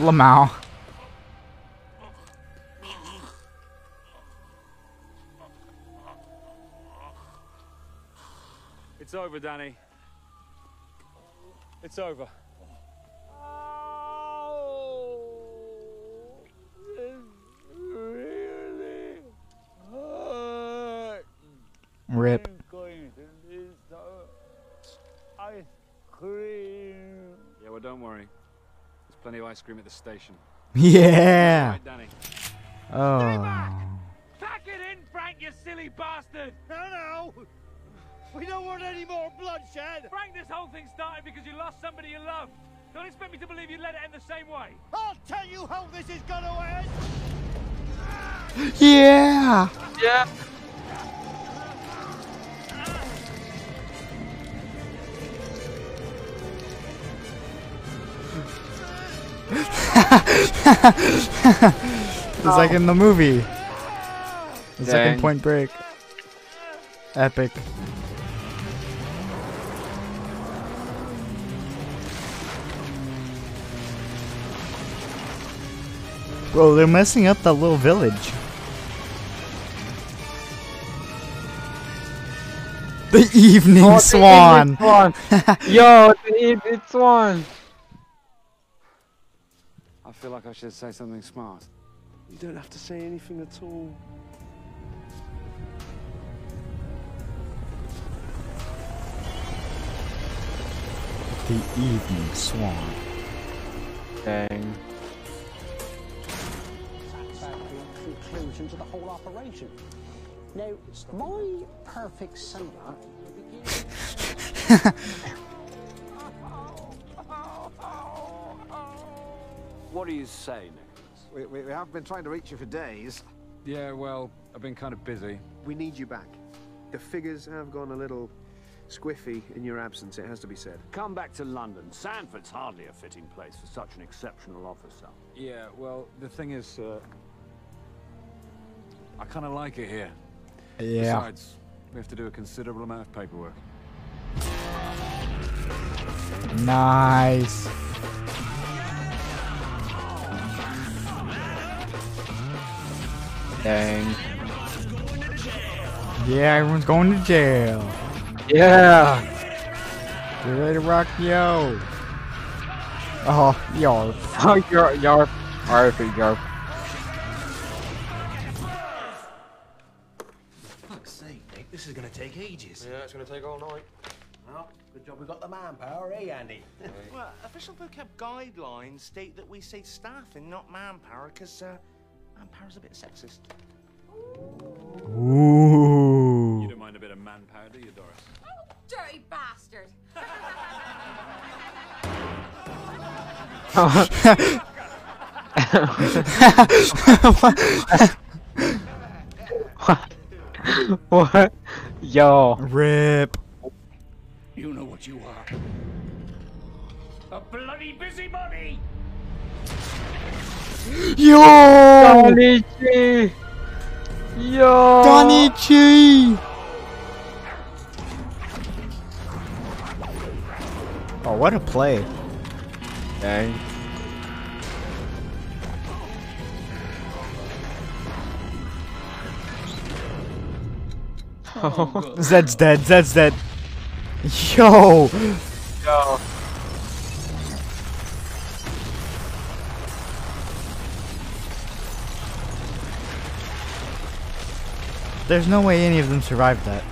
Lamau. Over, Danny. It's over. Rip. Ice cream. Yeah, well, don't worry. There's plenty of ice cream at the station. Yeah. Right, Danny. Oh. We don't want any more bloodshed! Frank, this whole thing started because you lost somebody you loved. Don't expect me to believe you'd let it end the same way. I'll tell you how this is gonna end! Yeah. Yeah. it's like in the movie. The second Dang. point break. Epic. Bro, they're messing up that little village. The evening Oh, the swan. evening swan. Yo, the evening swan. I feel like I should say something smart. You don't have to say anything at all. The evening swan. Dang. Conclusion to the whole operation. Now, my perfect summer What do you say, Nicholas? We, we, we have been trying to reach you for days. Yeah, well, I've been kind of busy. We need you back. The figures have gone a little squiffy in your absence, it has to be said. Come back to London. Sandford's hardly a fitting place for such an exceptional officer. Yeah, well, the thing is, uh, I kind of like it here. Yeah. Besides, we have to do a considerable amount of paperwork. Nice. Dang. Yeah, everyone's going to jail. Yeah. Get ready to rock, yo. Oh, yo. Oh, you're, you're, Arthur, you're. Fuck's sake, Nick, this is gonna take ages. Yeah, it's gonna take all night. Well, good job we got the manpower, eh, Andy? Well, official vocab guidelines state that we say staffing, not manpower, because uh, manpower's a bit sexist. Ooh. You don't mind a bit of manpower, do you, Doris? Oh, dirty bastard. what? Yo. Rip. You know what you are. A bloody busybody! Yo! Donichi! Yo! Donichi! Oh, what a play. Dang. Oh, Zed's dead. Zed's dead. Yo! Yo. There's no way any of them survived that.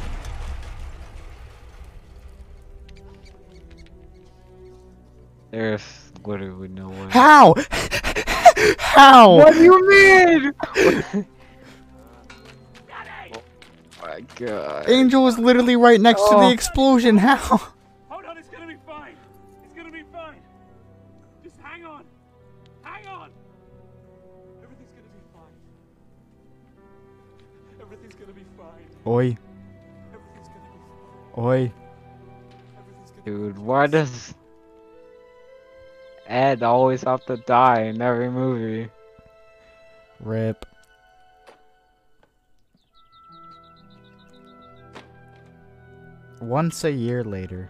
There's literally no way. How? How? What do you mean? oh my god. Angel was literally right next to the Oh. explosion. How? Hold on, it's gonna be fine. It's gonna be fine. Just hang on. Hang on. Everything's gonna be fine. Everything's gonna be fine. Oi. Everything's gonna be fine. Oi. Dude, why does Ed always have to die in every movie? Rip. Once a year later.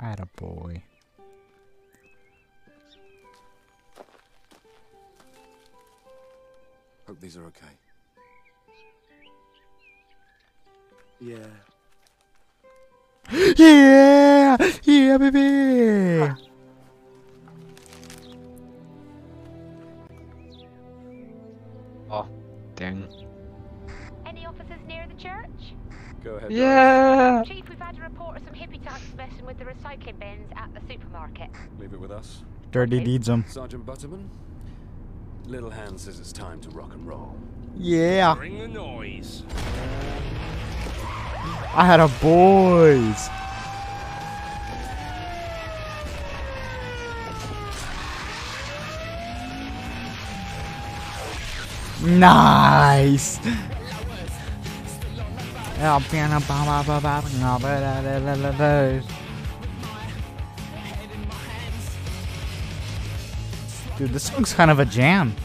Add a boy. Hope these are okay. Yeah. yeah! Yeah, baby! Oh, dang. Any officers near the church? Go ahead. Yeah! Chief, we've had a report of some hippie types messing with the recycling bins at the supermarket. Leave it with us. Dirty deeds 'em. Sergeant Butterman, Little Hand says it's time to rock and roll. Yeah. Bring the noise. I had a boys. Nice. Dude, this song's kind of a jam.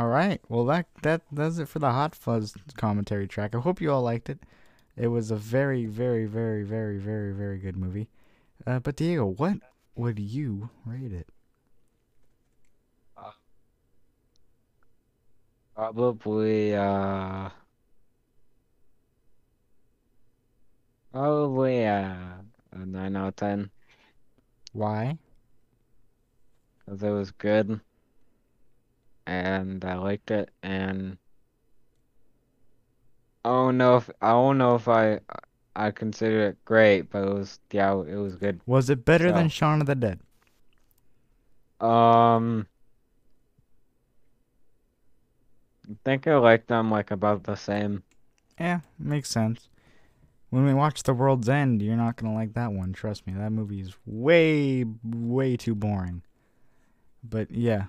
All right. Well, that that does it for the Hot Fuzz commentary track. I hope you all liked it. It was a very, very, very, very, very, very good movie. Uh, but Diego, what would you rate it? Probably, uh. Probably, uh, a 9 out of 10. Why? Because it was good. And I liked it, and. I don't know if I don't know if I I consider it great, but it was yeah it was good. Was it better So- than Shaun of the Dead? Um, I think I like them like about the same. Yeah, makes sense. When we watch The World's End, you're not gonna like that one. Trust me, that movie is way, way too boring. But yeah,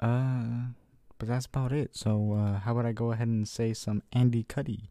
uh, but that's about it. So uh, how about I go ahead and say some Andy Cuddy?